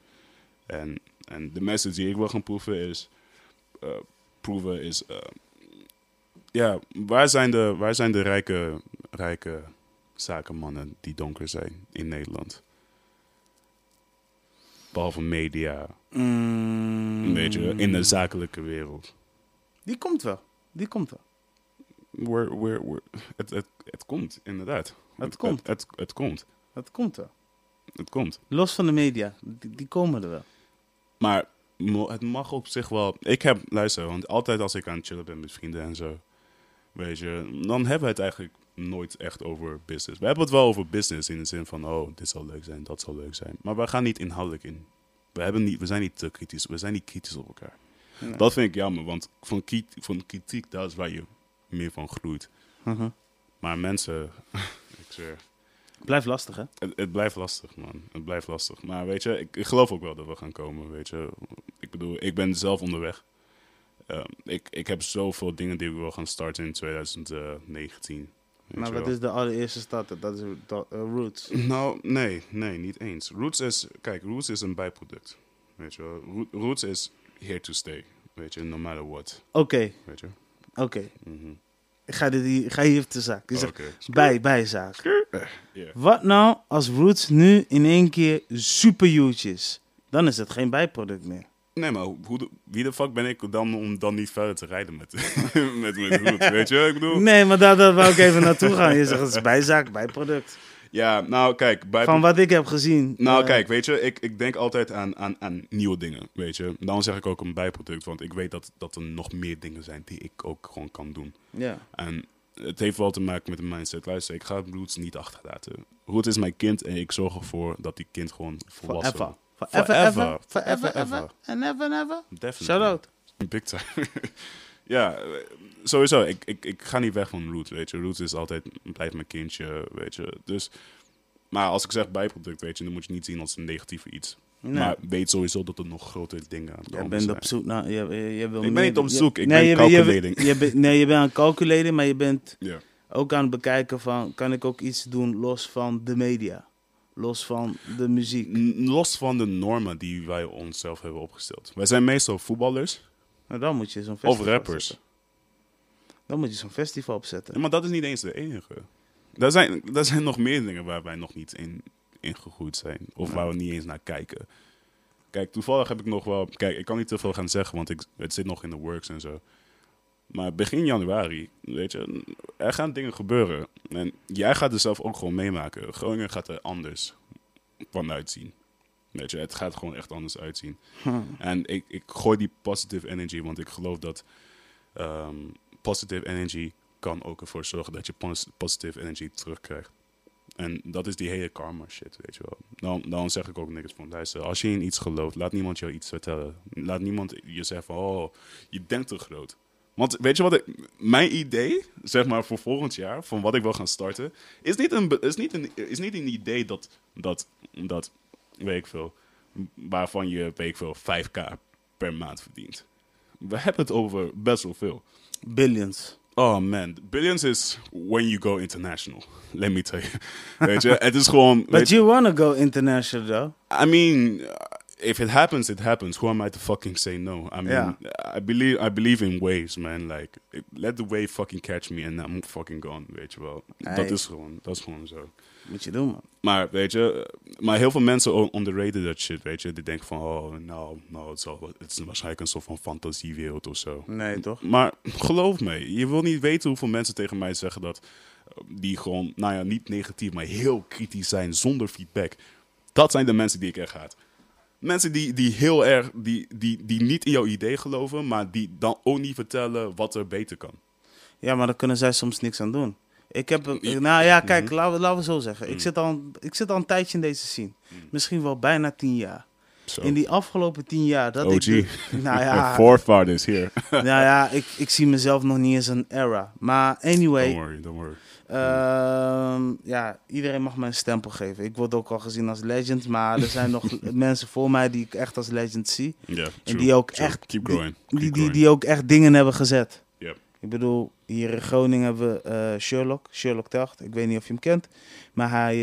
B: En, en de message die ik wil gaan proeven is, eh, proeven is, eh, ja, waar zijn de, waar zijn de rijke, rijke zakenmannen die donker zijn in Nederland? Behalve media,
A: Mm,
B: weet je, in de zakelijke wereld.
A: Die komt wel. Die komt wel.
B: Het, het, het komt, inderdaad.
A: Het komt.
B: Het, het, het komt.
A: Dat komt wel.
B: Het komt.
A: Los van de media. Die, die komen er wel.
B: Maar het mag op zich wel... Ik heb, luister, want altijd als ik aan het chillen ben met vrienden en zo... Weet je, dan hebben we het eigenlijk nooit echt over business. We hebben het wel over business in de zin van... Oh, dit zal leuk zijn, dat zal leuk zijn. Maar we gaan niet inhoudelijk in. We, hebben niet, we zijn niet te kritisch. We zijn niet kritisch op elkaar.
A: Nee.
B: Dat vind ik jammer, want van, ki- van kritiek, dat is waar je meer van groeit.
A: Mhm.
B: Maar mensen, <laughs> ik zweer...
A: Blijft lastig, hè?
B: Het, het blijft lastig, man. Het blijft lastig. Maar weet je, ik, ik geloof ook wel dat we gaan komen, weet je. Ik bedoel, ik ben zelf onderweg. Ehm, ik, ik heb zoveel dingen die ik wil gaan starten in 2019. weet
A: Maar
B: je
A: wat is de allereerste start? Dat is eh, Roots. <clears throat>
B: Nou, nee, nee, niet eens. Roots is, kijk, Roots is een bijproduct. Weet je wel. Roots is here to stay, weet je, no matter what,
A: Oké,
B: weet je.
A: oké.
B: Mhm.
A: Ga, dit ga hier te zaak. Je zegt
B: Oké.
A: bij, bijzaak.
B: Ja.
A: Wat nou als Roots nu in één keer super huge is? Dan is het geen bijproduct meer.
B: Nee, maar hoe de, wie de fuck ben ik dan om dan niet verder te rijden met, <laughs> met, met Roots, weet je? Ik bedoel...
A: Nee, maar daar, daar wou ik even naartoe gaan. Je zegt het is bijzaak, bijproduct.
B: Ja, nou kijk, bij
A: Van wat ik heb gezien.
B: Nou,
A: eh,
B: kijk, weet je, ik, ik denk altijd aan, aan, aan nieuwe dingen, weet je. Dan zeg ik ook een bijproduct, want ik weet dat, dat er nog meer dingen zijn die ik ook gewoon kan doen.
A: Ja.
B: En het heeft wel te maken met de mindset. Luister, ik ga Roots niet achterlaten. Roots is mijn kind en ik zorg ervoor dat die kind gewoon volwassen
A: Forever.
B: wordt.
A: Forever,
B: Forever.
A: ever. Forever,
B: Forever,
A: ever.
B: ever.
A: And never, never.
B: Definitely.
A: Shout out.
B: Big time. <laughs> ja, eh, sowieso. Ik, ik, ik ga niet weg van Roots, weet je. Roots is altijd, blijft mijn kindje, weet je. Dus, maar als ik zeg bijproduct, weet je, dan moet je niet zien als een negatieve iets.
A: Nee.
B: Maar weet sowieso dat er nog grotere dingen aan de
A: Jij bent
B: zijn.
A: op zoek naar... Je, je, je wil
B: Ik ben niet op
A: je-
B: zoek, ik
A: nee,
B: ben calculating.
A: Je, bent- nee, je bent aan calculating, maar je bent ook aan het bekijken van... Kan ik ook iets doen los van de media? Los van de muziek?
B: N- Los van de normen die wij onszelf hebben opgesteld. Wij zijn meestal voetballers
A: Nou, dan moet je zo'n festival
B: of rappers.
A: opzetten. Dan moet je zo'n festival opzetten.
B: Ja, maar dat is niet eens de enige. Er zijn, er zijn nog meer dingen waar wij nog niet in, in gegroeid zijn. Of
A: Ja.
B: waar we niet eens naar kijken. Kijk, toevallig heb ik nog wel... Kijk, ik kan niet te veel gaan zeggen, want ik, het zit nog in de works en zo. Maar begin januari, weet je, er gaan dingen gebeuren. En jij gaat er zelf ook gewoon meemaken. Groningen gaat er anders van uitzien. Weet je, het gaat gewoon echt anders uitzien.
A: Hm.
B: En ik, ik gooi die positive energy, want ik geloof dat ehm, positive energy kan ook ervoor zorgen dat je pos- positive energy terugkrijgt. En dat is die hele karma shit, weet je wel. Dan, dan zeg ik ook niks van, luister, als je in iets gelooft, laat niemand jou iets vertellen. Laat niemand je zeggen van, oh, je denkt te groot. Want weet je wat, ik, mijn idee, zeg maar voor volgend jaar, van wat ik wil gaan starten, is niet een, is niet een, is niet een idee dat, dat, dat, weet ik veel, waarvan je, weet ik veel, 5k per maand verdient. We hebben het over best wel veel.
A: Billions.
B: Oh man, billions is when you go international. Let me tell you. Weet je, het is gewoon.
A: But you wanna go international though.
B: I mean, if it happens, it happens. Who am I to fucking say no? I mean, I believe I believe in waves, man. Like, let the wave fucking catch me and I'm fucking gone. Weet je wel.
A: Hey.
B: Dat is gewoon, dat is gewoon zo.
A: Moet je doen, man.
B: Maar weet je, maar heel veel mensen on- underrated dat shit, weet je. Die denken van, oh, nou, nou het, zal, het is waarschijnlijk een soort van fantasiewereld of zo.
A: Nee, toch?
B: Maar geloof me, je wil niet weten hoeveel mensen tegen mij zeggen dat. eh, die gewoon, nou ja, niet negatief, maar heel kritisch zijn zonder feedback. Dat zijn de mensen die ik echt haat. Mensen die, die heel erg, die, die, die niet in jouw idee geloven, maar die dan ook niet vertellen wat er beter kan.
A: Ja, maar daar kunnen zij soms niks aan doen. Ik heb, nou ja, kijk,
B: Mhm.
A: laten, we, laten we zo zeggen. Ik,
B: Mm.
A: zit al, ik zit al een tijdje in deze scene. Misschien wel bijna tien jaar. In die afgelopen tien jaar dat ik...
B: OG.
A: de- nou ja, <laughs>
B: Forefathers here.
A: nou ja ik, ik zie mezelf nog niet eens een era. Maar anyway,
B: Don't worry, don't worry.
A: Ehm, ja, iedereen mag mij een stempel geven. Ik word ook al gezien als legend, maar er zijn nog <laughs> mensen voor mij die ik echt als legend zie.
B: Yeah,
A: En die ook
B: true.
A: echt-
B: Keep
A: die-. Die,
B: keep
A: die, ook echt dingen hebben gezet.
B: Yep.
A: Ik bedoel, hier in Groningen hebben we eh, Sherlock, Sherlock Tacht. Ik weet niet of je hem kent. Maar hij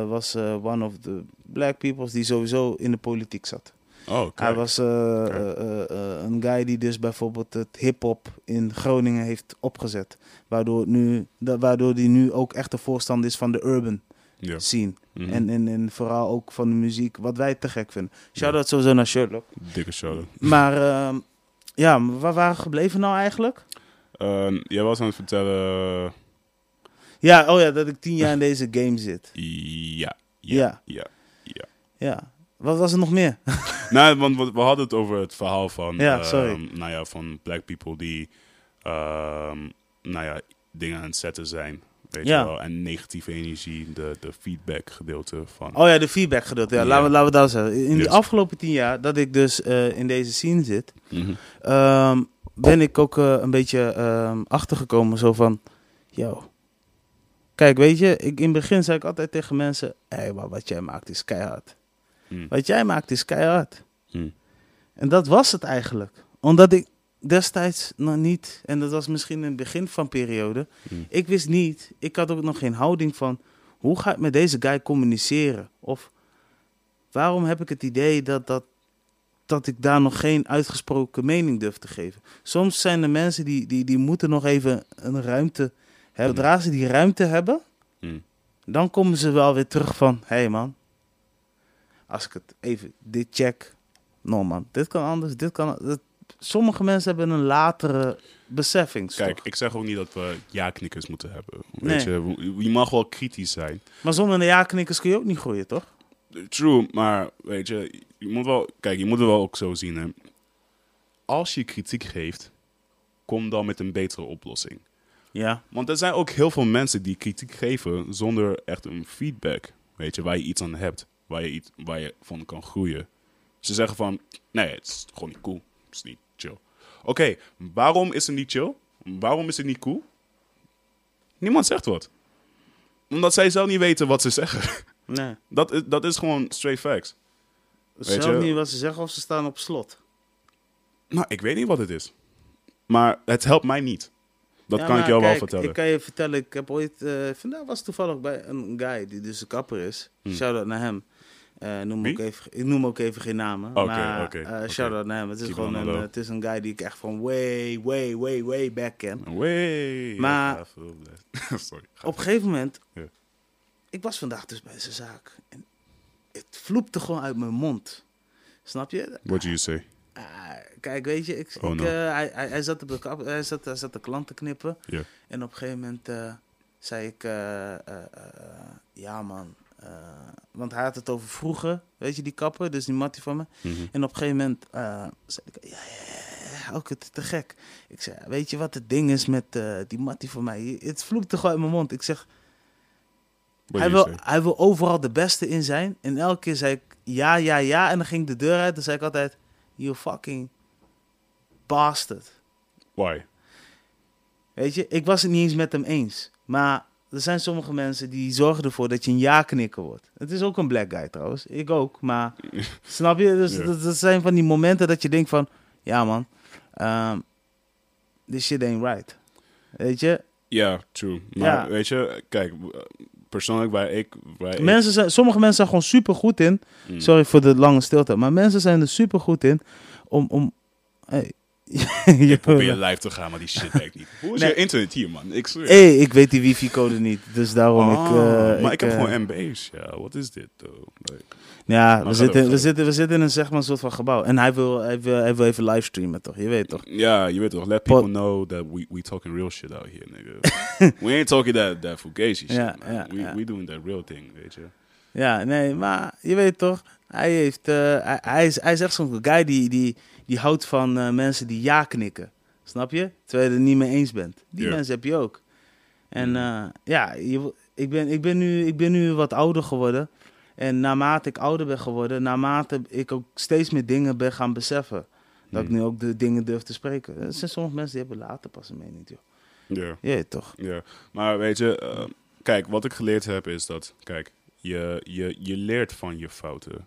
A: eh, was eh, one of the black peoples die sowieso in de politiek zat.
B: Oh,
A: Hij was eh, eh, eh, een guy die dus bijvoorbeeld het hip-hop in Groningen heeft opgezet. Waardoor, nu, da- waardoor die nu ook echt de voorstander is van de urban
B: Ja.
A: scene.
B: Mhm.
A: En, en, en vooral ook van de muziek, wat wij te gek vinden. Shout-out sowieso naar Sherlock.
B: Dikke shout-out.
A: Maar ehm, ja, waar waren we gebleven nou eigenlijk?
B: Ehm, jij was aan het vertellen...
A: Ja, oh ja, dat ik tien jaar in deze game zit.
B: Ja.
A: Ja.
B: Ja. ja.
A: Ja. Wat was er nog meer? <laughs>
B: nou, want we, hadden het over het verhaal van,
A: Ja,
B: ehm,
A: sorry.
B: nou ja, van black people die, ehm, nou ja, dingen aan het zetten zijn. Weet
A: Ja.
B: je wel? En negatieve energie, de, de feedback gedeelte van.
A: Oh ja, de feedback gedeelte. Ja,
B: Ja.
A: Laten, we, laten we dat zeggen. In de afgelopen tien jaar dat ik dus eh, in deze scene zit,
B: Mhm.
A: ehm, ben ik ook eh, een beetje achtergekomen. Zo van, yo. Kijk, weet je, ik, in het begin zei ik altijd tegen mensen, hé, hey, maar wat jij maakt is keihard.
B: Mm.
A: Wat jij maakt is keihard.
B: Mm.
A: En dat was het eigenlijk. Omdat ik destijds nog niet, en dat was misschien in het begin van periode,
B: Mm.
A: ik wist niet, ik had ook nog geen houding van, hoe ga ik met deze guy communiceren? Of waarom heb ik het idee dat, dat, dat ik daar nog geen uitgesproken mening durf te geven? Soms zijn er mensen die, die, die moeten nog even een ruimte hebben. Zodra ze die ruimte hebben, dan komen ze wel weer terug van, hé hey man, als ik het even, dit check, no man, dit kan anders, dit kan, dat, sommige mensen hebben een latere beseffing.
B: Kijk, ik zeg ook niet dat we ja-knikkers moeten hebben.
A: Nee.
B: Weet je, je mag wel kritisch zijn.
A: Maar zonder een ja-knikkers kun je ook niet groeien, toch?
B: True, maar weet je, je moet wel, kijk, je moet het wel ook zo zien. Hè. Als je kritiek geeft, kom dan met een betere oplossing.
A: Ja.
B: Want er zijn ook heel veel mensen die kritiek geven zonder echt een feedback. Weet je, waar je iets aan hebt, waar je, iets, waar je van kan groeien. Ze zeggen van, nee, het is gewoon niet cool. Het is niet chill. Oké, waarom is het niet chill? Waarom is het niet cool? Niemand zegt wat. Omdat zij zelf niet weten wat ze zeggen. <laughs>
A: Nee.
B: Dat is, dat is gewoon straight facts. Weet
A: Zelf niet wat ze zeggen of ze staan op slot.
B: Nou, ik weet niet wat het is. Maar het helpt mij niet. Dat
A: Ja,
B: kan ik jou wel vertellen.
A: Ik kan je vertellen, ik heb ooit... eh, vandaag was toevallig bij een guy die dus een kapper is.
B: Hmm.
A: Shout-out naar hem. Eh, noem
B: Wie?
A: ook even, ik noem ook even geen namen.
B: Oké,
A: maar
B: oké, oké.
A: shout-out naar hem. Het is
B: Keep
A: gewoon
B: on
A: een, het is een guy die ik echt van way, way, way, way back ken.
B: Way.
A: Maar-. <laughs>
B: Sorry.
A: Op een gegeven moment... Ik was vandaag dus bij zijn zaak. En het vloepte gewoon uit mijn mond. Snap je?
B: What do you say?
A: Ah, kijk, weet je, ik,
B: Oh,
A: ik,
B: no.
A: eh, hij, hij, hij zat op de hij zat, hij zat de klant te knippen. En op een gegeven moment eh, zei ik, ja man, eh, want hij had het over vroeger, weet je, die kappen, dus die mattie van me.
B: Mhm.
A: En op een gegeven moment eh, zei ik, ja, ja, ja, ook het te gek. Ik zei, weet je wat het ding is met eh, die mattie van mij? Het vloekte gewoon uit mijn mond. Ik zeg,
B: What
A: Hij wil,
B: say?
A: hij wil overal de beste in zijn. En elke keer zei ik ja, ja, ja. En dan ging de deur uit. Dan zei ik altijd, you fucking bastard.
B: Why?
A: Weet je, ik was het niet eens met hem eens. Maar er zijn sommige mensen die zorgen ervoor dat je een ja-knikker wordt. Het is ook een black guy trouwens. Ik ook. Maar <laughs> snap je? Dus
B: Ja.
A: dat, dat zijn van die momenten dat je denkt van... Ja man, um, this shit ain't right. Weet je?
B: Ja, true. Maar
A: Ja.
B: weet je, kijk, persoonlijk waar ik... Waar
A: Mensen zijn, sommige mensen zijn gewoon super goed in.
B: Mm.
A: Sorry voor de lange stilte. Maar mensen zijn er super goed in om... om hey. <laughs>
B: Ik probeer live te gaan, maar die shit werkt niet. Hoe is
A: Nee.
B: je internet hier, man? Ik zweer.
A: hey, ik weet die wifi-code niet. Dus daarom ik...
B: Ah,
A: eh,
B: maar ik, heb
A: eh,
B: gewoon MB's. Ja, wat is dit, though? Like,
A: Ja, we zitten, we, zitten, we zitten in een, zeg maar, soort van gebouw. En hij wil, hij wil, hij wil even livestreamen, toch? Je weet toch?
B: ja, je weet toch, let
A: Pot-
B: people know that we, we talking real shit out here, nigga. <laughs> we ain't talking that, that fugazi shit,
A: Ja,
B: man.
A: ja,
B: we,
A: ja.
B: we doing that real thing, weet je.
A: Ja, nee, maar je weet toch? Hij, heeft, eh, hij, hij, is, hij is echt zo'n guy die, die, die houdt van eh, mensen die ja knikken. Snap je? Terwijl je het niet mee eens bent. Die
B: Ja.
A: mensen heb je ook. En
B: Mhm.
A: eh, ja, je, ik, ben, ik, ben nu, ik ben nu wat ouder geworden. En naarmate ik ouder ben geworden, naarmate ik ook steeds meer dingen ben gaan beseffen. Dat ik
B: Mhm.
A: nu ook de dingen durf te spreken. Er zijn sommige mensen die hebben later pas een mening, joh.
B: Ja.
A: Toch?
B: Ja, maar weet je, eh, kijk, wat ik geleerd heb is dat, kijk, je, je, je leert van je fouten.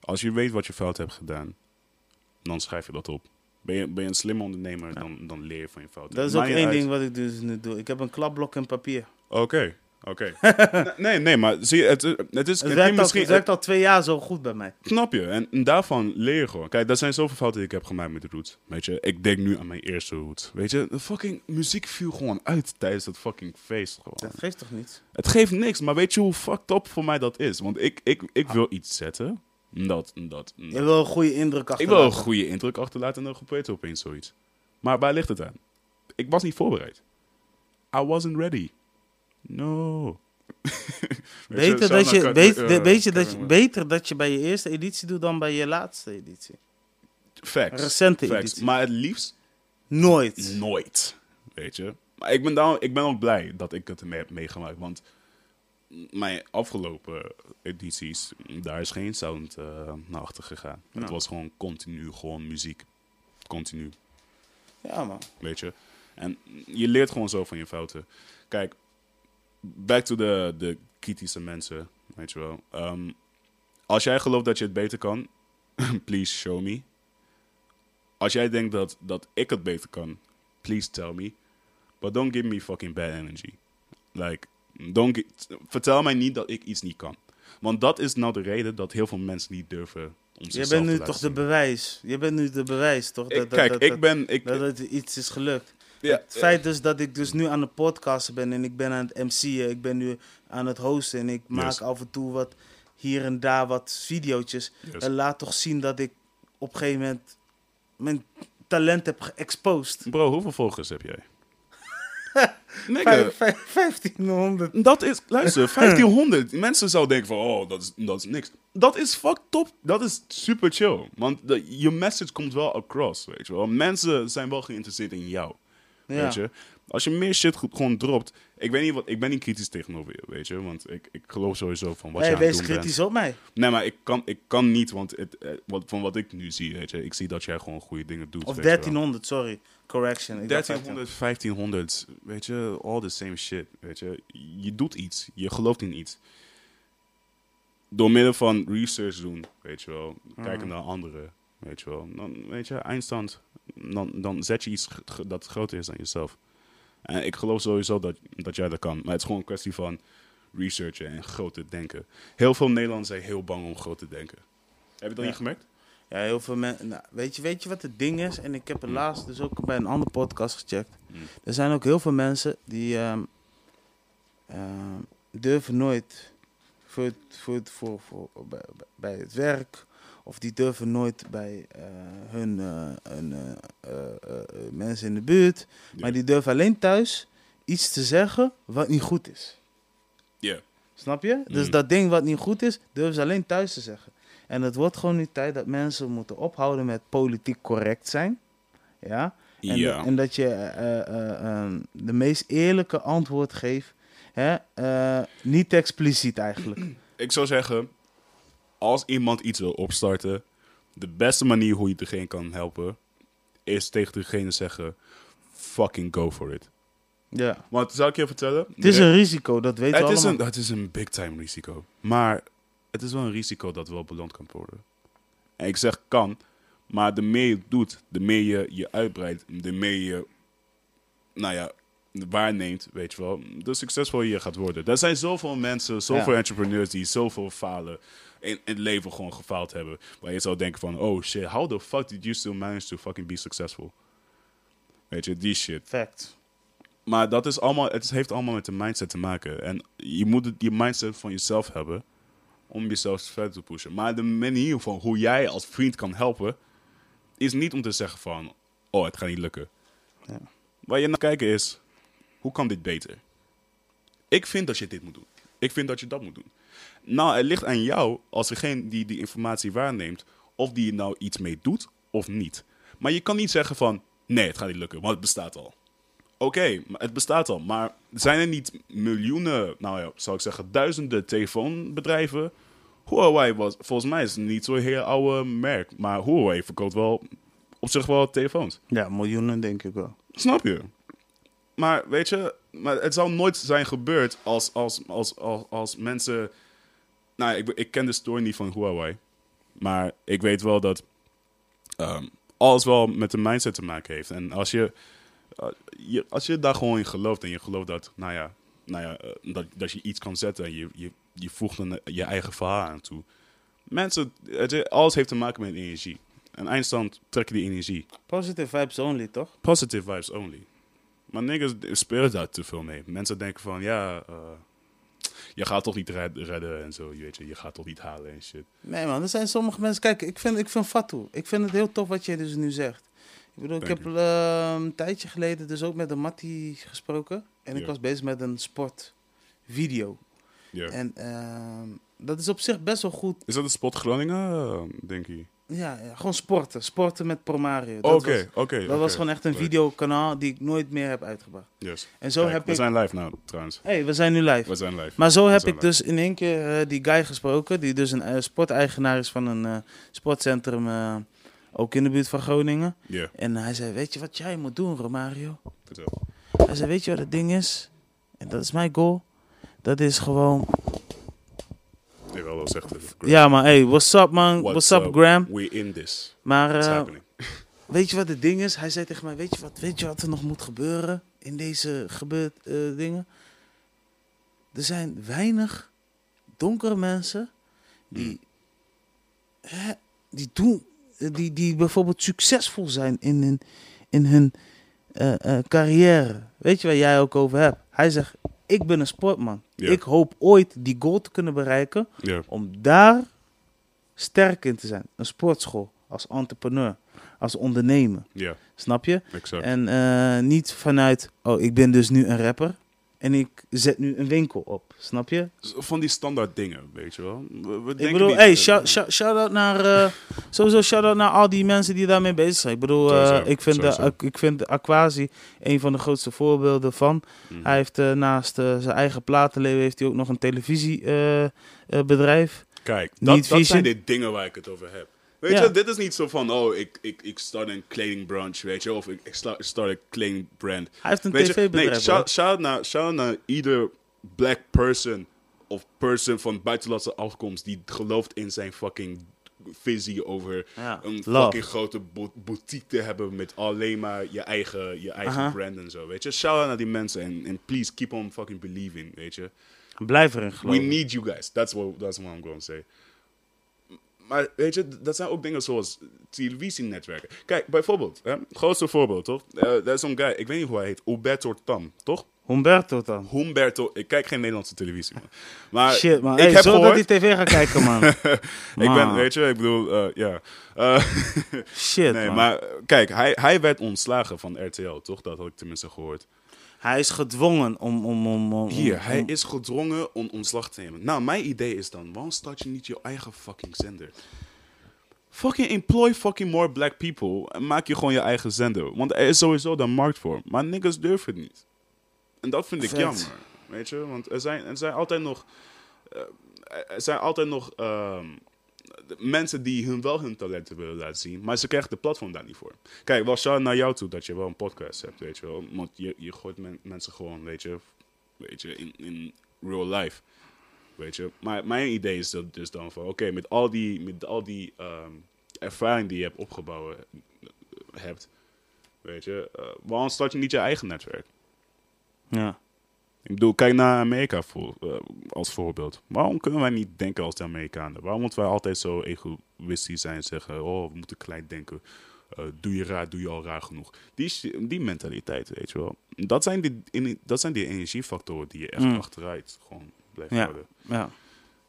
B: Als je weet wat je fout hebt gedaan, dan schrijf je dat op. Ben je, ben je een slimme ondernemer, dan, dan leer je van je fouten.
A: Dat is ook één
B: uit.
A: ding wat ik dus nu doe. Ik heb een klapblok en papier.
B: Oké, oké. <laughs> nee, nee, maar zie je, het, het is
A: Het werkt, al,
B: misschien,
A: het werkt al twee jaar zo goed bij mij.
B: Snap je? En, en daarvan leer je gewoon. Kijk, dat zijn zoveel fouten die ik heb gemaakt met de roots. Weet je, ik denk nu aan mijn eerste root. Weet je, de fucking muziek viel gewoon uit tijdens dat fucking feest. Gewoon.
A: Dat geeft toch niets?
B: Het geeft niks, maar weet je hoe fucked up voor mij dat is? Want ik, ik, ik wil iets zetten. Dat, dat,
A: Je wil een goede indruk
B: Ik
A: achterlaten.
B: wil een goede indruk achterlaten en dan gebeurt er opeens zoiets. Maar waar ligt het aan? Ik was niet voorbereid. I wasn't ready. No. <laughs>
A: Beter, dat je, weet,
B: eh,
A: weet je, dat je, beter dat je bij je eerste editie doet dan bij je laatste editie.
B: Facts.
A: Recente
B: Facts.
A: editie.
B: Maar het liefst
A: Nooit.
B: nooit. Weet je. Maar ik ben, daarom, ik ben ook blij dat ik het mee heb meegemaakt. Want mijn afgelopen edities, daar is geen sound eh, naar achter gegaan. Het
A: Nou.
B: was gewoon continu, gewoon muziek. Continu.
A: Ja, man.
B: Weet je. En je leert gewoon zo van je fouten. Kijk, back to de, de kritische mensen, weet je wel. Ehm, als jij gelooft dat je het beter kan, <laughs> please show me. Als jij denkt dat, dat ik het beter kan, please tell me. But don't give me fucking bad energy. Like, don't vertel mij niet dat ik iets niet kan. Want dat is nou de reden dat heel veel mensen niet durven om
A: Je bent nu toch de bewijs. Je bent nu de bewijs, toch?
B: Ik- kijk,
A: dat,
B: ik
A: dat,
B: ben... Ik,
A: dat het iets is gelukt.
B: ja,
A: het feit dus dat ik dus nu aan het podcasten ben en ik ben aan het MC'en, ik ben nu aan het hosten en ik maak af en toe wat hier en daar wat.
B: Yes.
A: En laat toch zien dat ik op een gegeven moment mijn talent heb geëxposed.
B: Bro, hoeveel volgers heb jij? <laughs> Nigga,
A: Vijf- vijf- 1500.
B: dat is, luister, <clears throat> 1500. Mensen zouden denken van, oh, dat is, dat is niks. Dat is fucked up. Dat is super chill. Want je message komt wel across, weet je wel. Mensen zijn wel geïnteresseerd in jou,
A: Ja.
B: weet je. Als je meer shit goed- gewoon dropt. Ik, weet niet wat, ik ben niet kritisch tegenover je, weet je. Want ik, ik geloof sowieso van wat
A: Hey,
B: je aan het
A: wees
B: doen bent.
A: kritisch op mij.
B: Nee, maar ik kan, ik kan niet, want het, eh, wat, van wat ik nu zie, weet je. Ik zie dat jij gewoon goede dingen doet,
A: Of
B: weet je wel.
A: 1300, sorry. Correction. Ik dacht
B: 1300, 1500, weet je, all the same shit, weet je. Je doet iets, je gelooft in iets. Door middel van research doen, weet je wel, kijken naar anderen, weet je wel. Dan, weet je, eindstand, dan, dan zet je iets g- dat groter is dan jezelf. En ik geloof sowieso dat, dat jij dat kan. Maar het is gewoon een kwestie van researchen en groot te denken. Heel veel Nederlanders zijn heel bang om groot te denken. Heb je dat
A: Ja.
B: niet gemerkt?
A: Ja, heel veel mensen. Nou, weet, je, weet je wat het ding is? En ik heb het
B: Mm.
A: laatst dus ook bij een andere podcast gecheckt.
B: Mm.
A: Er zijn ook heel veel mensen die ehm, ehm, durven nooit voor, het, voor, het, voor, voor, bij, bij het werk. Of die durven nooit bij eh, hun, eh, eh, mensen in de buurt. Maar die durven alleen thuis iets te zeggen wat niet goed is.
B: Ja.
A: Snap je? Dus
B: Mm.
A: dat ding wat niet goed is, durven ze alleen thuis te zeggen. En het wordt gewoon nu tijd dat mensen moeten ophouden met politiek correct zijn. Ja? En,
B: Ja.
A: en dat je eh, eh, ehm, de meest eerlijke antwoord geeft. Hè? niet expliciet eigenlijk.
B: Ik zou zeggen, als iemand iets wil opstarten, de beste manier hoe je degene kan helpen, is tegen degene zeggen, fucking go for it.
A: Ja.
B: Want zal ik je vertellen?
A: Het is een risico, dat weten
B: het
A: we
B: is
A: allemaal.
B: een, het is een big time risico. Maar het is wel een risico dat wel beloond kan worden. En ik zeg kan, maar de meer je doet, de meer je je uitbreidt, de meer je, nou ja, waarneemt, weet je wel, de succesvol je gaat worden. Er zijn zoveel mensen, zoveel
A: Ja.
B: entrepreneurs die zoveel falen in, het leven gewoon gefaald hebben. Waar je zou denken van, oh shit, how the fuck did you still manage to fucking be successful? Weet je, die shit.
A: Fact.
B: Maar dat is allemaal, het heeft allemaal met de mindset te maken. En je moet die mindset van jezelf hebben om jezelf verder te pushen. Maar de manier van hoe jij als vriend kan helpen, is niet om te zeggen van, oh, het gaat niet lukken.
A: Ja.
B: Waar je naar kijken is, hoe kan dit beter? Ik vind dat je dit moet doen. Ik vind dat je dat moet doen. Nou, het ligt aan jou, als degene die die informatie waarneemt, of die er nou iets mee doet of niet. Maar je kan niet zeggen van, nee, het gaat niet lukken, want het bestaat al. Oké, het bestaat al. Maar zijn er niet miljoenen, nou ja, zou ik zeggen, duizenden telefoonbedrijven? Huawei was, volgens mij is het niet zo'n heel oude merk. Maar Huawei verkoopt wel op zich wel telefoons.
A: Ja, miljoenen denk ik wel.
B: Snap je? Maar weet je, maar het zou nooit zijn gebeurd als, als, als, als, als mensen. Nou, ik, ik ken de story niet van Huawei. Maar ik weet wel dat ehm, alles wel met de mindset te maken heeft. En als je, eh, je, als je daar gewoon in gelooft en je gelooft dat, nou ja, nou ja eh, dat, dat je iets kan zetten en je, je, je voegt een, je eigen verhaal aan toe. Mensen, het, alles heeft te maken met energie. En eindstand trek je die energie.
A: Positive vibes only, toch?
B: Positive vibes only. Maar niggas spelen daar te veel mee. Mensen denken van, ja, eh, je gaat toch niet red- redden en zo, je weet je, je gaat toch niet halen en shit.
A: Nee man, er zijn sommige mensen... Kijk, ik vind, ik vind Fatou. Ik vind het heel tof wat jij dus nu zegt. Ik bedoel, ik heb eh, een tijdje geleden dus ook met een Mattie gesproken. En ik was bezig met een sportvideo.
B: Ja.
A: En ehm, dat is op zich best wel goed.
B: Is dat de spot Groningen, eh, denk je?
A: Ja, ja, gewoon sporten. Sporten met Promario. Dat
B: Oké,
A: was-
B: oké.
A: Dat was gewoon echt een videokanaal die ik nooit meer heb uitgebracht.
B: Yes.
A: En zo
B: Kijk,
A: heb
B: we
A: ik...
B: zijn live nou, trouwens.
A: hey, we zijn nu live.
B: We zijn live.
A: Maar zo heb ik
B: live.
A: dus in één keer eh, die guy gesproken, die dus een eh, sporteigenaar is van een eh, sportcentrum, ook in de buurt van Groningen.
B: Ja,
A: En hij zei, weet je wat jij moet doen, Romario?
B: vertel.
A: Hij zei, weet je wat het ding is? En dat is mijn goal. Dat is gewoon...
B: Ik wil wel zeggen.
A: Ja, maar hey, what's up man? What's, up, Graham?
B: We in this.
A: Maar eh, <laughs> weet je wat het ding is? Hij zei tegen mij, weet je wat, weet je wat er nog moet gebeuren in deze gebeurt, eh, dingen? Er zijn weinig donkere mensen die, hè, die doen, die, die bijvoorbeeld succesvol zijn in hun, in hun eh, carrière. Weet je waar jij ook over hebt? Hij zegt, ik ben een sportman.
B: Ja.
A: Ik hoop ooit die goal te kunnen bereiken
B: Ja,
A: om daar sterk in te zijn. Een sportschool, als entrepreneur, als ondernemer.
B: ja,
A: Snap je?
B: exact.
A: En eh, niet vanuit, oh, ik ben dus nu een rapper en ik zet nu een winkel op. Snap je?
B: Van die standaard dingen, weet je wel. We, we
A: Ik bedoel, hey, shout, shout, shout-out naar, eh, <laughs> sowieso shout-out naar al die mensen die daarmee bezig zijn. Ik bedoel, eh,
B: Sowieso,
A: ik, vind de, ik vind Aquasi een van de grootste voorbeelden van.
B: Mhm.
A: Hij heeft eh, naast zijn eigen platenleven heeft hij ook nog een televisiebedrijf.
B: Kijk, dat, dat zijn de dingen waar ik het over heb. Weet je, dit is niet zo van, oh, ik, ik, ik start een kledingbrunch, weet je, of ik, ik start, een kledingbrand.
A: Hij heeft een tv-bedrijf.
B: nee, shout, shout, naar, shout naar ieder black person of person van buitenlandse afkomst die gelooft in zijn fucking visie over
A: Ja,
B: een
A: love.
B: fucking grote bo- boutique te hebben met alleen maar je eigen, je eigen
A: Aha.
B: brand en zo, weet je. Shout out naar die mensen en en please keep on fucking believing, weet je.
A: Blijf erin
B: We
A: geloven.
B: need you guys. That's what, that's what I'm going to say. Maar weet je, dat zijn ook dingen zoals televisienetwerken. Kijk, bijvoorbeeld, hè, grootste voorbeeld, toch? Eh, Er is zo'n guy, ik weet niet hoe hij heet, Umberto Tam, toch?
A: Humberto dan.
B: Humberto, ik kijk geen Nederlandse televisie, man. Maar <laughs>
A: Shit man,
B: ik
A: hey,
B: heb
A: zorg
B: gehoord,
A: dat hij tv gaat kijken <laughs> man.
B: ik ben, weet je, ik bedoel, eh, ja. Eh,
A: Shit <laughs>
B: nee,
A: man.
B: maar kijk, hij, hij werd ontslagen van RTL, toch? Dat had ik tenminste gehoord.
A: Hij is gedwongen om... om, om, om
B: Hier,
A: om-
B: hij is gedwongen om ontslag te nemen. Nou, mijn idee is dan, waarom start je niet je eigen fucking zender? Fucking employ fucking more black people en maak je gewoon je eigen zender. Want er is sowieso de markt voor. Maar niggas durven het niet. En dat vind ik
A: Vet.
B: jammer. Weet je? Want er zijn, er zijn altijd nog. eh, er zijn altijd nog ehm, mensen die hun wel hun talenten willen laten zien, maar ze krijgen de platform daar niet voor. Kijk, wel shout naar jou toe dat je wel een podcast hebt, weet je wel. Want je, je gooit men- mensen gewoon, weet je, weet je in, in real life. Weet je. Maar mijn idee is dat dus dan van, oké, met al die, met al die ehm, ervaring die je hebt opgebouwd eh, hebt, weet je, eh, waarom start je niet je eigen netwerk?
A: Ja.
B: Ik bedoel, kijk naar Amerika voor, eh, als voorbeeld. Waarom kunnen wij niet denken als de Amerikanen? Waarom moeten wij altijd zo egoïstisch zijn en zeggen: Oh, we moeten klein denken. Eh, doe je raar, doe je al raar genoeg. Die, die mentaliteit, weet je wel. Dat zijn die, in- dat zijn die energiefactoren die je echt
A: Mm.
B: achteruit gewoon blijft
A: Ja.
B: houden.
A: Ja.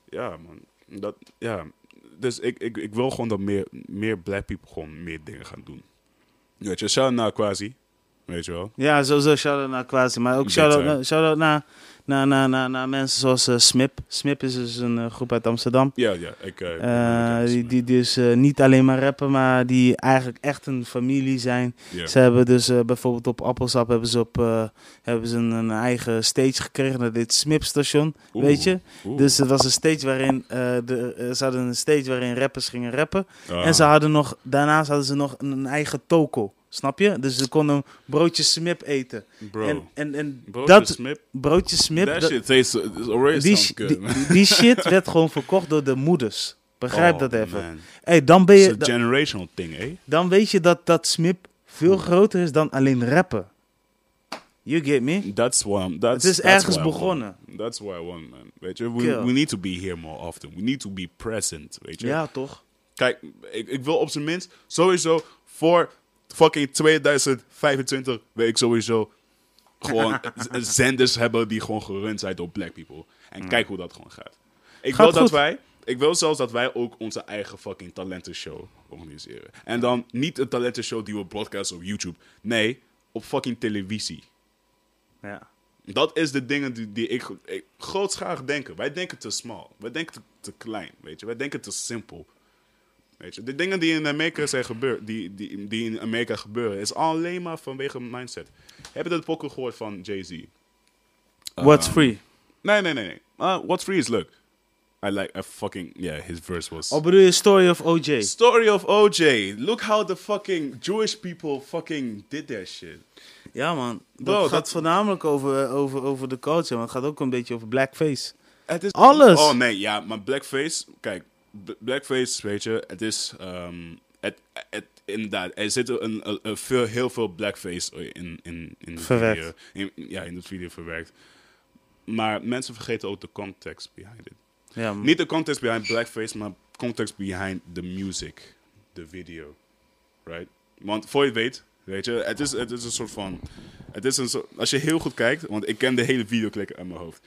B: Ja, man. Dat, ja. Dus ik, ik, ik wil gewoon dat meer, meer black people gewoon meer dingen gaan doen. Weet je, shout naar Quasi. Weet je wel.
A: Ja, sowieso shout-out naar Quasi. Maar ook shout-out,
B: time.
A: naar- naar, naar, naar, naar, naar mensen zoals eh, Smip. Smip is dus een eh, groep uit Amsterdam.
B: Ja, ja. Ik, eh,
A: die, die dus niet alleen maar rappen, maar die eigenlijk echt een familie zijn. Ze hebben dus bijvoorbeeld op Appelsap hebben ze, op, hebben ze een, een eigen stage gekregen naar dit Smip-station, weet je.
B: oeh.
A: Dus het was een stage waarin, de, ze hadden een stage waarin rappers gingen rappen.
B: Ah.
A: En ze hadden nog, daarnaast hadden ze nog een, een eigen toko, snap je? Dus ze konden broodjes Smip eten.
B: Bro.
A: En, en, en dat
B: Smip.
A: broodjes Smip,
B: That
A: dat-
B: shit tastes it's already
A: die,
B: sounds good, man.
A: die- die <laughs> shit werd gewoon verkocht door de moeders. Begrijp
B: Oh,
A: dat even.
B: man.
A: Hey, dan, ben
B: It's
A: je,
B: a
A: da-
B: generational thing, eh?
A: dan weet je dat, dat Smip veel groter is dan alleen rappen. You get me?
B: That's what I'm, that's,
A: Het is
B: that's
A: ergens begonnen.
B: That's what I want, man. Weet je, we,
A: Kill.
B: we need to be here more often. We need to be present, weet je.
A: Ja, toch?
B: Kijk, ik, ik wil op zijn minst sowieso voor fucking 2025 wil ik sowieso gewoon <laughs> zenders hebben die gewoon gerund zijn door black people. En kijk hoe dat gewoon gaat. Ik
A: Gaat
B: wil dat
A: goed.
B: wij, ik wil zelfs dat wij ook onze eigen fucking talentenshow organiseren. En dan niet een talentenshow die we broadcasten op YouTube. Nee, op fucking televisie.
A: Ja.
B: Dat is de dingen die, die ik, ik grootschalig denken. Wij denken te small. Wij denken te, te klein, weet je. Wij denken te simpel. Weet je, de dingen die in Amerika zijn gebeurd, die, die, die in Amerika gebeuren, is alleen maar vanwege mindset. Heb je dat pokken gehoord van Jay-Z?
A: What's
B: Um,
A: free?
B: Nee, nee, nee, nee. Uh, What's free is leuk. I like, I fucking, yeah, his verse was...
A: Of bedoel je Story of OJ?
B: Story of OJ. Look how the fucking Jewish people fucking did that shit.
A: Ja, man. Dat
B: Bro,
A: gaat
B: dat-
A: voornamelijk over, over, over de culture, maar het gaat ook een beetje over blackface.
B: Het is
A: Alles.
B: Oh nee, ja, maar blackface, kijk, blackface, weet je, het is, ehm, het, het, inderdaad, er zit een, een, een veel, heel veel blackface in, in, in de
A: Verwerkt.
B: video. In, ja, in de video verwerkt. Maar mensen vergeten ook de context behind it.
A: Ja.
B: Niet de context behind blackface, maar context behind the music, de video, right? Want voor je weet, weet je, het is, het is een soort van, het is een soort, als je heel goed kijkt, want ik ken de hele videoclip uit mijn hoofd.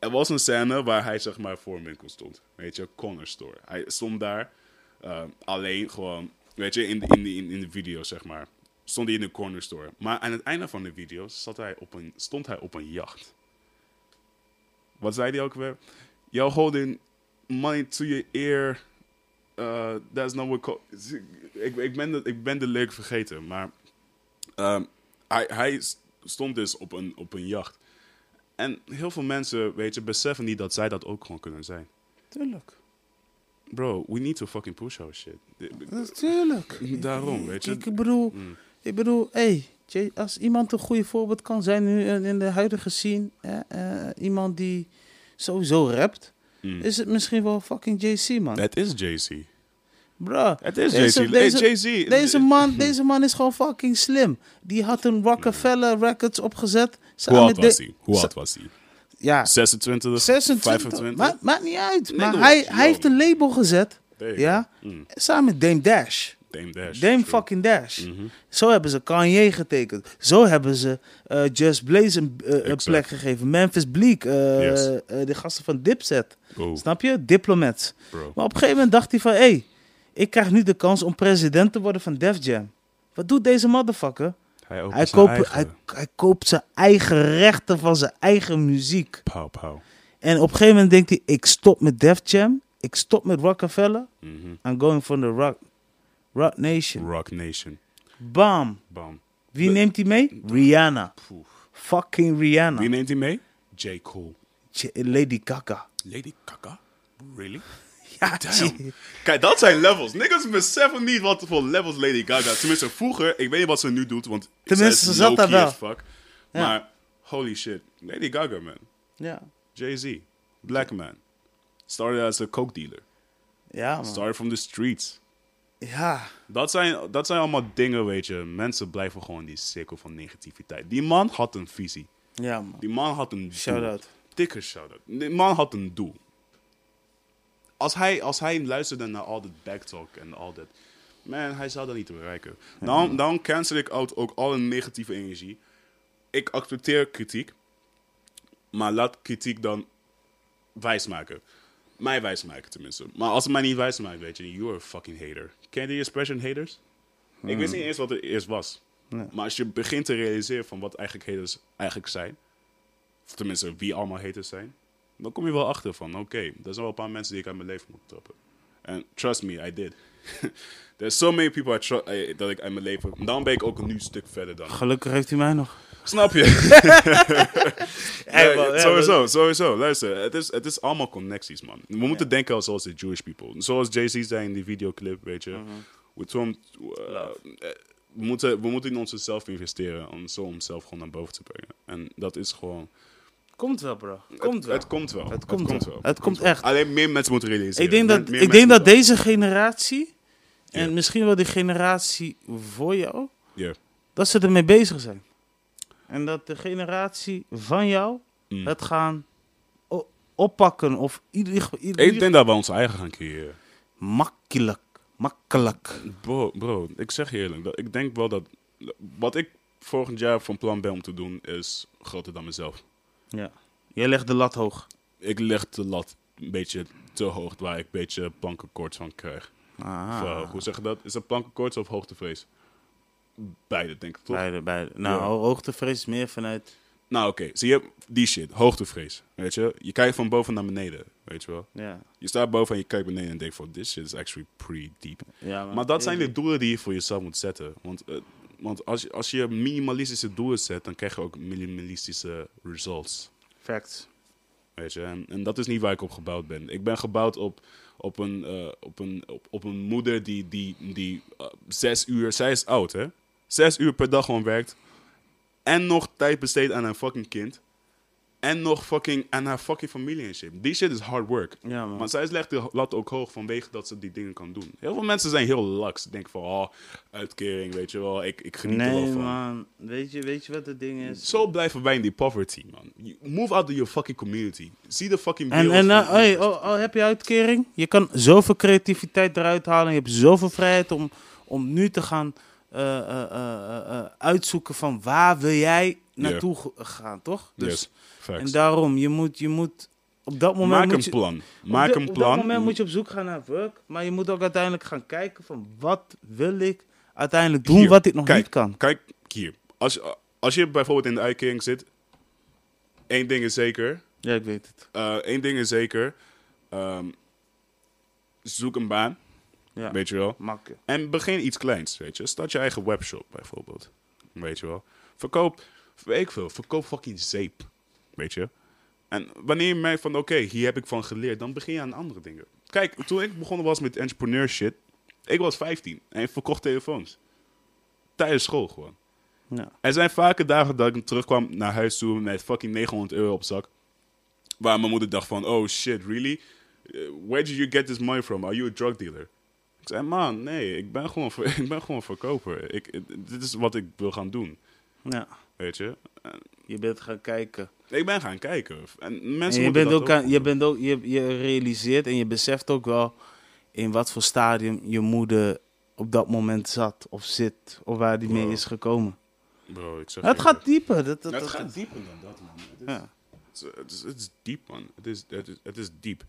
B: Er was een scène waar hij zeg maar voor een winkel stond, weet je, corner store. Hij stond daar eh, alleen gewoon, weet je, in de, in, de, in, de video zeg maar, stond hij in de corner store. Maar aan het einde van de video hij op een, stond hij op een jacht. Wat zei hij ook weer? Yo, holding money to your ear. Uh, that's not what... Ik, ik, ben de, ik ben de leuk vergeten, maar... ehm, hij, hij stond dus op een, op een jacht. En heel veel mensen, weet je, beseffen niet dat zij dat ook gewoon kunnen zijn.
A: Tuurlijk.
B: Bro, we need to fucking push our shit.
A: Natuurlijk.
B: Daarom, weet je.
A: Ik, bedoel,
B: Mm.
A: ik bedoel, hey, als iemand een goede voorbeeld kan zijn nu in de huidige scene, hè, eh, iemand die sowieso rapt,
B: Mm.
A: is het misschien wel fucking JC, man.
B: Het is Jay-Z.
A: Bruh.
B: Het is
A: Deze-.
B: Hey,
A: deze-. Deze man, deze man is gewoon fucking slim. Die had een Rockefeller Records opgezet.
B: Hoe oud was hij? Hoe oud was hij?
A: Ja,
B: 26,
A: 26.
B: 25?
A: Maakt, maakt niet uit. Maar hij, hij heeft een label gezet. Ja.
B: Mm.
A: Samen met Dame Dash.
B: Dame Dash.
A: Dame fucking Dash.
B: Mhm.
A: Zo hebben ze Kanye getekend. Zo hebben ze eh, Just Blaze een, eh, een plek gegeven. Memphis Bleak. eh,
B: Yes.
A: de gasten van Dipset.
B: Oh,
A: Snap je? Diplomats.
B: bro.
A: Maar op een gegeven moment dacht hij van... Hé, hey, ik krijg nu de kans om president te worden van Def Jam. Wat doet deze motherfucker?
B: Hij,
A: koopt, hij, hij koopt zijn eigen rechten van zijn eigen muziek.
B: Pauw, pauw.
A: En op een gegeven moment denkt hij... Ik stop met Def Jam. Ik stop met Rockefeller.
B: Mhm.
A: I'm going for the Rock, rock Nation.
B: Rock Nation.
A: Bam.
B: Bam.
A: Wie neemt hij mee? Rihanna. Fucking Rihanna.
B: Wie neemt hij mee? J. Cole.
A: J- Lady Gaga.
B: Lady Gaga? Really?
A: Ja,
B: Damn. Kijk, dat zijn levels. Niggas beseffen niet wat voor levels Lady Gaga... Tenminste, vroeger, ik weet niet wat ze nu doet, want...
A: Tenminste, ze zat daar wel.
B: fuck.
A: Ja.
B: Maar, holy shit. Lady Gaga, man.
A: ja.
B: Jay-Z. Black man. Started as a coke dealer.
A: Ja, man.
B: Started from the streets.
A: Ja.
B: Dat zijn, dat zijn allemaal dingen, weet je. Mensen blijven gewoon in die cirkel van negativiteit. Die man had een visie.
A: Ja, man.
B: Die man had een doel.
A: Shout-out.
B: Dikke shout-out. Die man had een doel. Als hij, als hij luisterde naar al dat backtalk en al dat... Man, hij zou dat niet bereiken. Dan, dan cancel ik out ook alle negatieve energie. Ik accepteer kritiek. Maar laat kritiek dan wijsmaken. Mij wijsmaken tenminste. Maar als het mij niet wijsmaakt, weet je, you're a fucking hater. Ken je die expression haters? Ik wist niet eens wat het eerst was.
A: Nee.
B: Maar als je begint te realiseren van wat eigenlijk haters eigenlijk zijn, of tenminste wie allemaal haters zijn, dan kom je wel achter van, oké, er zijn wel een paar mensen die ik uit mijn leven moet trappen. En trust me, I did. <laughs> There's so many people I tru- eh, dat ik uit mijn leven... Dan ben ik ook een nu stuk verder dan.
A: Gelukkig heeft hij mij nog.
B: Snap je?
A: Hey, <laughs> <laughs>
B: Ja,
A: man, ja,
B: sowieso, sowieso. Luister, het is, het is allemaal connecties, man. We moeten denken als zoals de Jewish people. Zoals Jay-Z zei in die videoclip, weet je. we, uh,
A: Love.
B: eh, we, moeten, we moeten in onszelf investeren om zo onszelf gewoon naar boven te brengen. En dat is gewoon...
A: Komt wel, bro. Komt
B: het,
A: wel.
B: het komt wel.
A: Het komt wel. Het komt
B: wel.
A: echt.
B: Alleen meer mensen moeten realiseren.
A: Ik denk dat,
B: Meer
A: ik denk dat deze generatie, en misschien wel die generatie voor jou, dat ze ermee bezig zijn. En dat de generatie van jou
B: Mm.
A: het gaan oppakken of ieder, ieder,
B: Ik denk dat we onze eigen gaan creëren.
A: makkelijk, makkelijk.
B: Bro, bro, ik zeg je eerlijk. Dat, ik denk wel dat... Wat ik volgend jaar van plan ben om te doen, is groter dan mezelf.
A: Ja. Jij legt de lat hoog.
B: Ik leg de lat een beetje te hoog, waar ik een beetje plankenkoorts van krijg.
A: Ah,
B: Of, hoe zeg je dat? Is het plankenkoorts of hoogtevrees? Beide, denk ik toch?
A: beide, beide. Nou,
B: Ja.
A: hoogtevrees is meer vanuit...
B: Nou, oké. Zie je, die shit. Hoogtevrees. Weet je? Je kijkt van boven naar beneden. Weet je wel?
A: Ja,
B: Je staat boven en je kijkt beneden en denkt van... This shit is actually pretty deep.
A: ja
B: Maar dat zijn de doelen die je voor jezelf moet zetten. Want, eh, want als, je, als je minimalistische doelen zet... dan krijg je ook minimalistische results.
A: Facts.
B: Weet je? En, en dat is niet waar ik op gebouwd ben. Ik ben gebouwd op, op, een, eh, op, een, op, op een moeder die, die, die eh, zes uur... Zij is oud, hè? Zes uur per dag gewoon werkt. En nog tijd besteedt aan haar fucking kind. En nog fucking aan haar fucking familie en shit. Die shit is hard work.
A: Ja, man.
B: Maar zij legt de lat ook hoog vanwege dat ze die dingen kan doen. Heel veel mensen zijn heel laks. Denken van, oh, uitkering, weet je wel. Ik, ik geniet er wel
A: Nee,
B: van.
A: man. Weet je, weet je wat het ding is?
B: Zo blijven wij in die poverty, man. Move out of your fucking community. Zie de fucking
A: En, en nou, hey, oh, oh, heb je uitkering? Je kan zoveel creativiteit eruit halen. Je hebt zoveel vrijheid om, om nu te gaan eh, eh, uitzoeken van waar wil jij naartoe gaan, toch? Dus,
B: Yes, facts.
A: En daarom, je moet, je moet op dat moment
B: Maak
A: moet
B: een
A: je,
B: plan.
A: op
B: Maak een
A: Op
B: plan.
A: dat moment moet je op zoek gaan naar werk. Maar je moet ook uiteindelijk gaan kijken van wat wil ik uiteindelijk doen
B: Hier,
A: wat ik nog
B: kijk,
A: niet kan.
B: Kijk hier. Als, je- als je bijvoorbeeld in de uitkering zit, één ding is zeker.
A: Ja, ik weet het.
B: eh één ding is zeker. ehm, zoek een baan,
A: Ja,
B: weet je wel. En begin iets kleins, weet je. Start je eigen webshop bijvoorbeeld. Weet je wel. Verkoop, weet ik veel, verkoop fucking zeep. Weet je. En wanneer je merkt van, oké, hier heb ik van geleerd, dan begin je aan andere dingen. Kijk, toen ik begonnen was met entrepreneur shit, ik was 15 en ik verkocht telefoons. Tijdens school gewoon.
A: Ja.
B: Er zijn vaker dagen dat ik terugkwam naar huis toe met fucking 900 euro op zak. Waar mijn moeder dacht van, oh shit, really? Uh, Where did you get this money from? Are you a drug dealer? Ik zei, man, nee, ik ben gewoon, <laughs> ik ben gewoon verkoper. Ik, dit is wat ik wil gaan doen,
A: ja,
B: weet je.
A: Je bent gaan kijken.
B: Ik ben gaan kijken. En
A: En
B: mensen
A: je
B: moeten
A: bent
B: dat
A: ook, aan, je bent ook, je, je realiseert en je beseft ook wel in wat voor stadium je moeder op dat moment zat of zit of waar die mee is gekomen.
B: Bro, ik zeg
A: Het
B: je
A: gaat dieper. Dat, dat,
B: Het
A: dat-
B: gaat dieper dan dat, man. Het is,
A: Ja.
B: het is, het is, het is diep, man. Het is, het is, het is diep.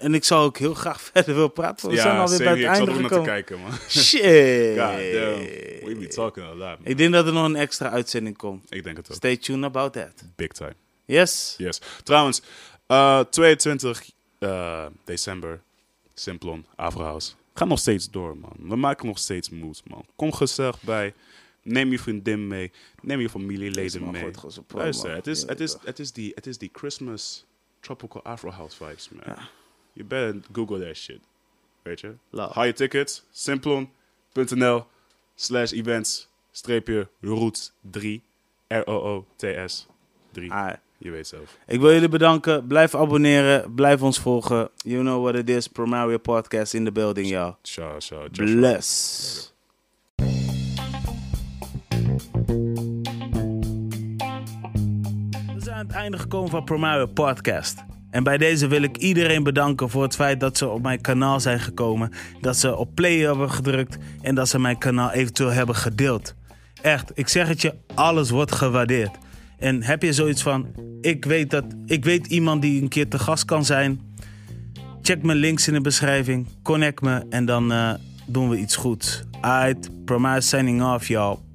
A: En ik zou ook heel graag <laughs> verder willen praten. We zijn
B: ja,
A: alweer bij het
B: ik zat
A: einde
B: naar te
A: gekomen.
B: kijken, man. <laughs>
A: Shit.
B: God damn. We be talking a lot, man.
A: Ik denk dat er nog een extra uitzending komt.
B: Ik denk het ook.
A: Stay tuned about that.
B: Big time.
A: Yes.
B: Yes. Trouwens, eh 22 eh, december, Simplon, Afrohouse. Ga nog steeds door, man. We maken nog steeds moves, man. Kom gezellig bij. Neem je vriendin mee. Neem je familieleden mee. Luister, het is, het, is, het, is die, het is die Christmas tropical Afro House vibes, man. You better Google that shit. Weet je?
A: Love.
B: Haal je tickets, simplon.nl slash events streepje roots 3. R-O-O-T-S 3.
A: Ah,
B: Je weet zelf.
A: Ik wil jullie bedanken. Blijf abonneren. Blijf ons volgen. You know what it is. Promario Podcast in the building, y'all.
B: Ciao, ciao. Joshua.
A: Bless. We zijn aan het einde gekomen van Promario Podcast. En bij deze wil ik iedereen bedanken voor het feit dat ze op mijn kanaal zijn gekomen. Dat ze op play hebben gedrukt en dat ze mijn kanaal eventueel hebben gedeeld. Echt, ik zeg het je, alles wordt gewaardeerd. En heb je zoiets van, ik weet, dat, ik weet iemand die een keer te gast kan zijn... Check mijn links in de beschrijving. Connect me en dan eh, doen we iets goeds. Alright, Promise signing off, y'all.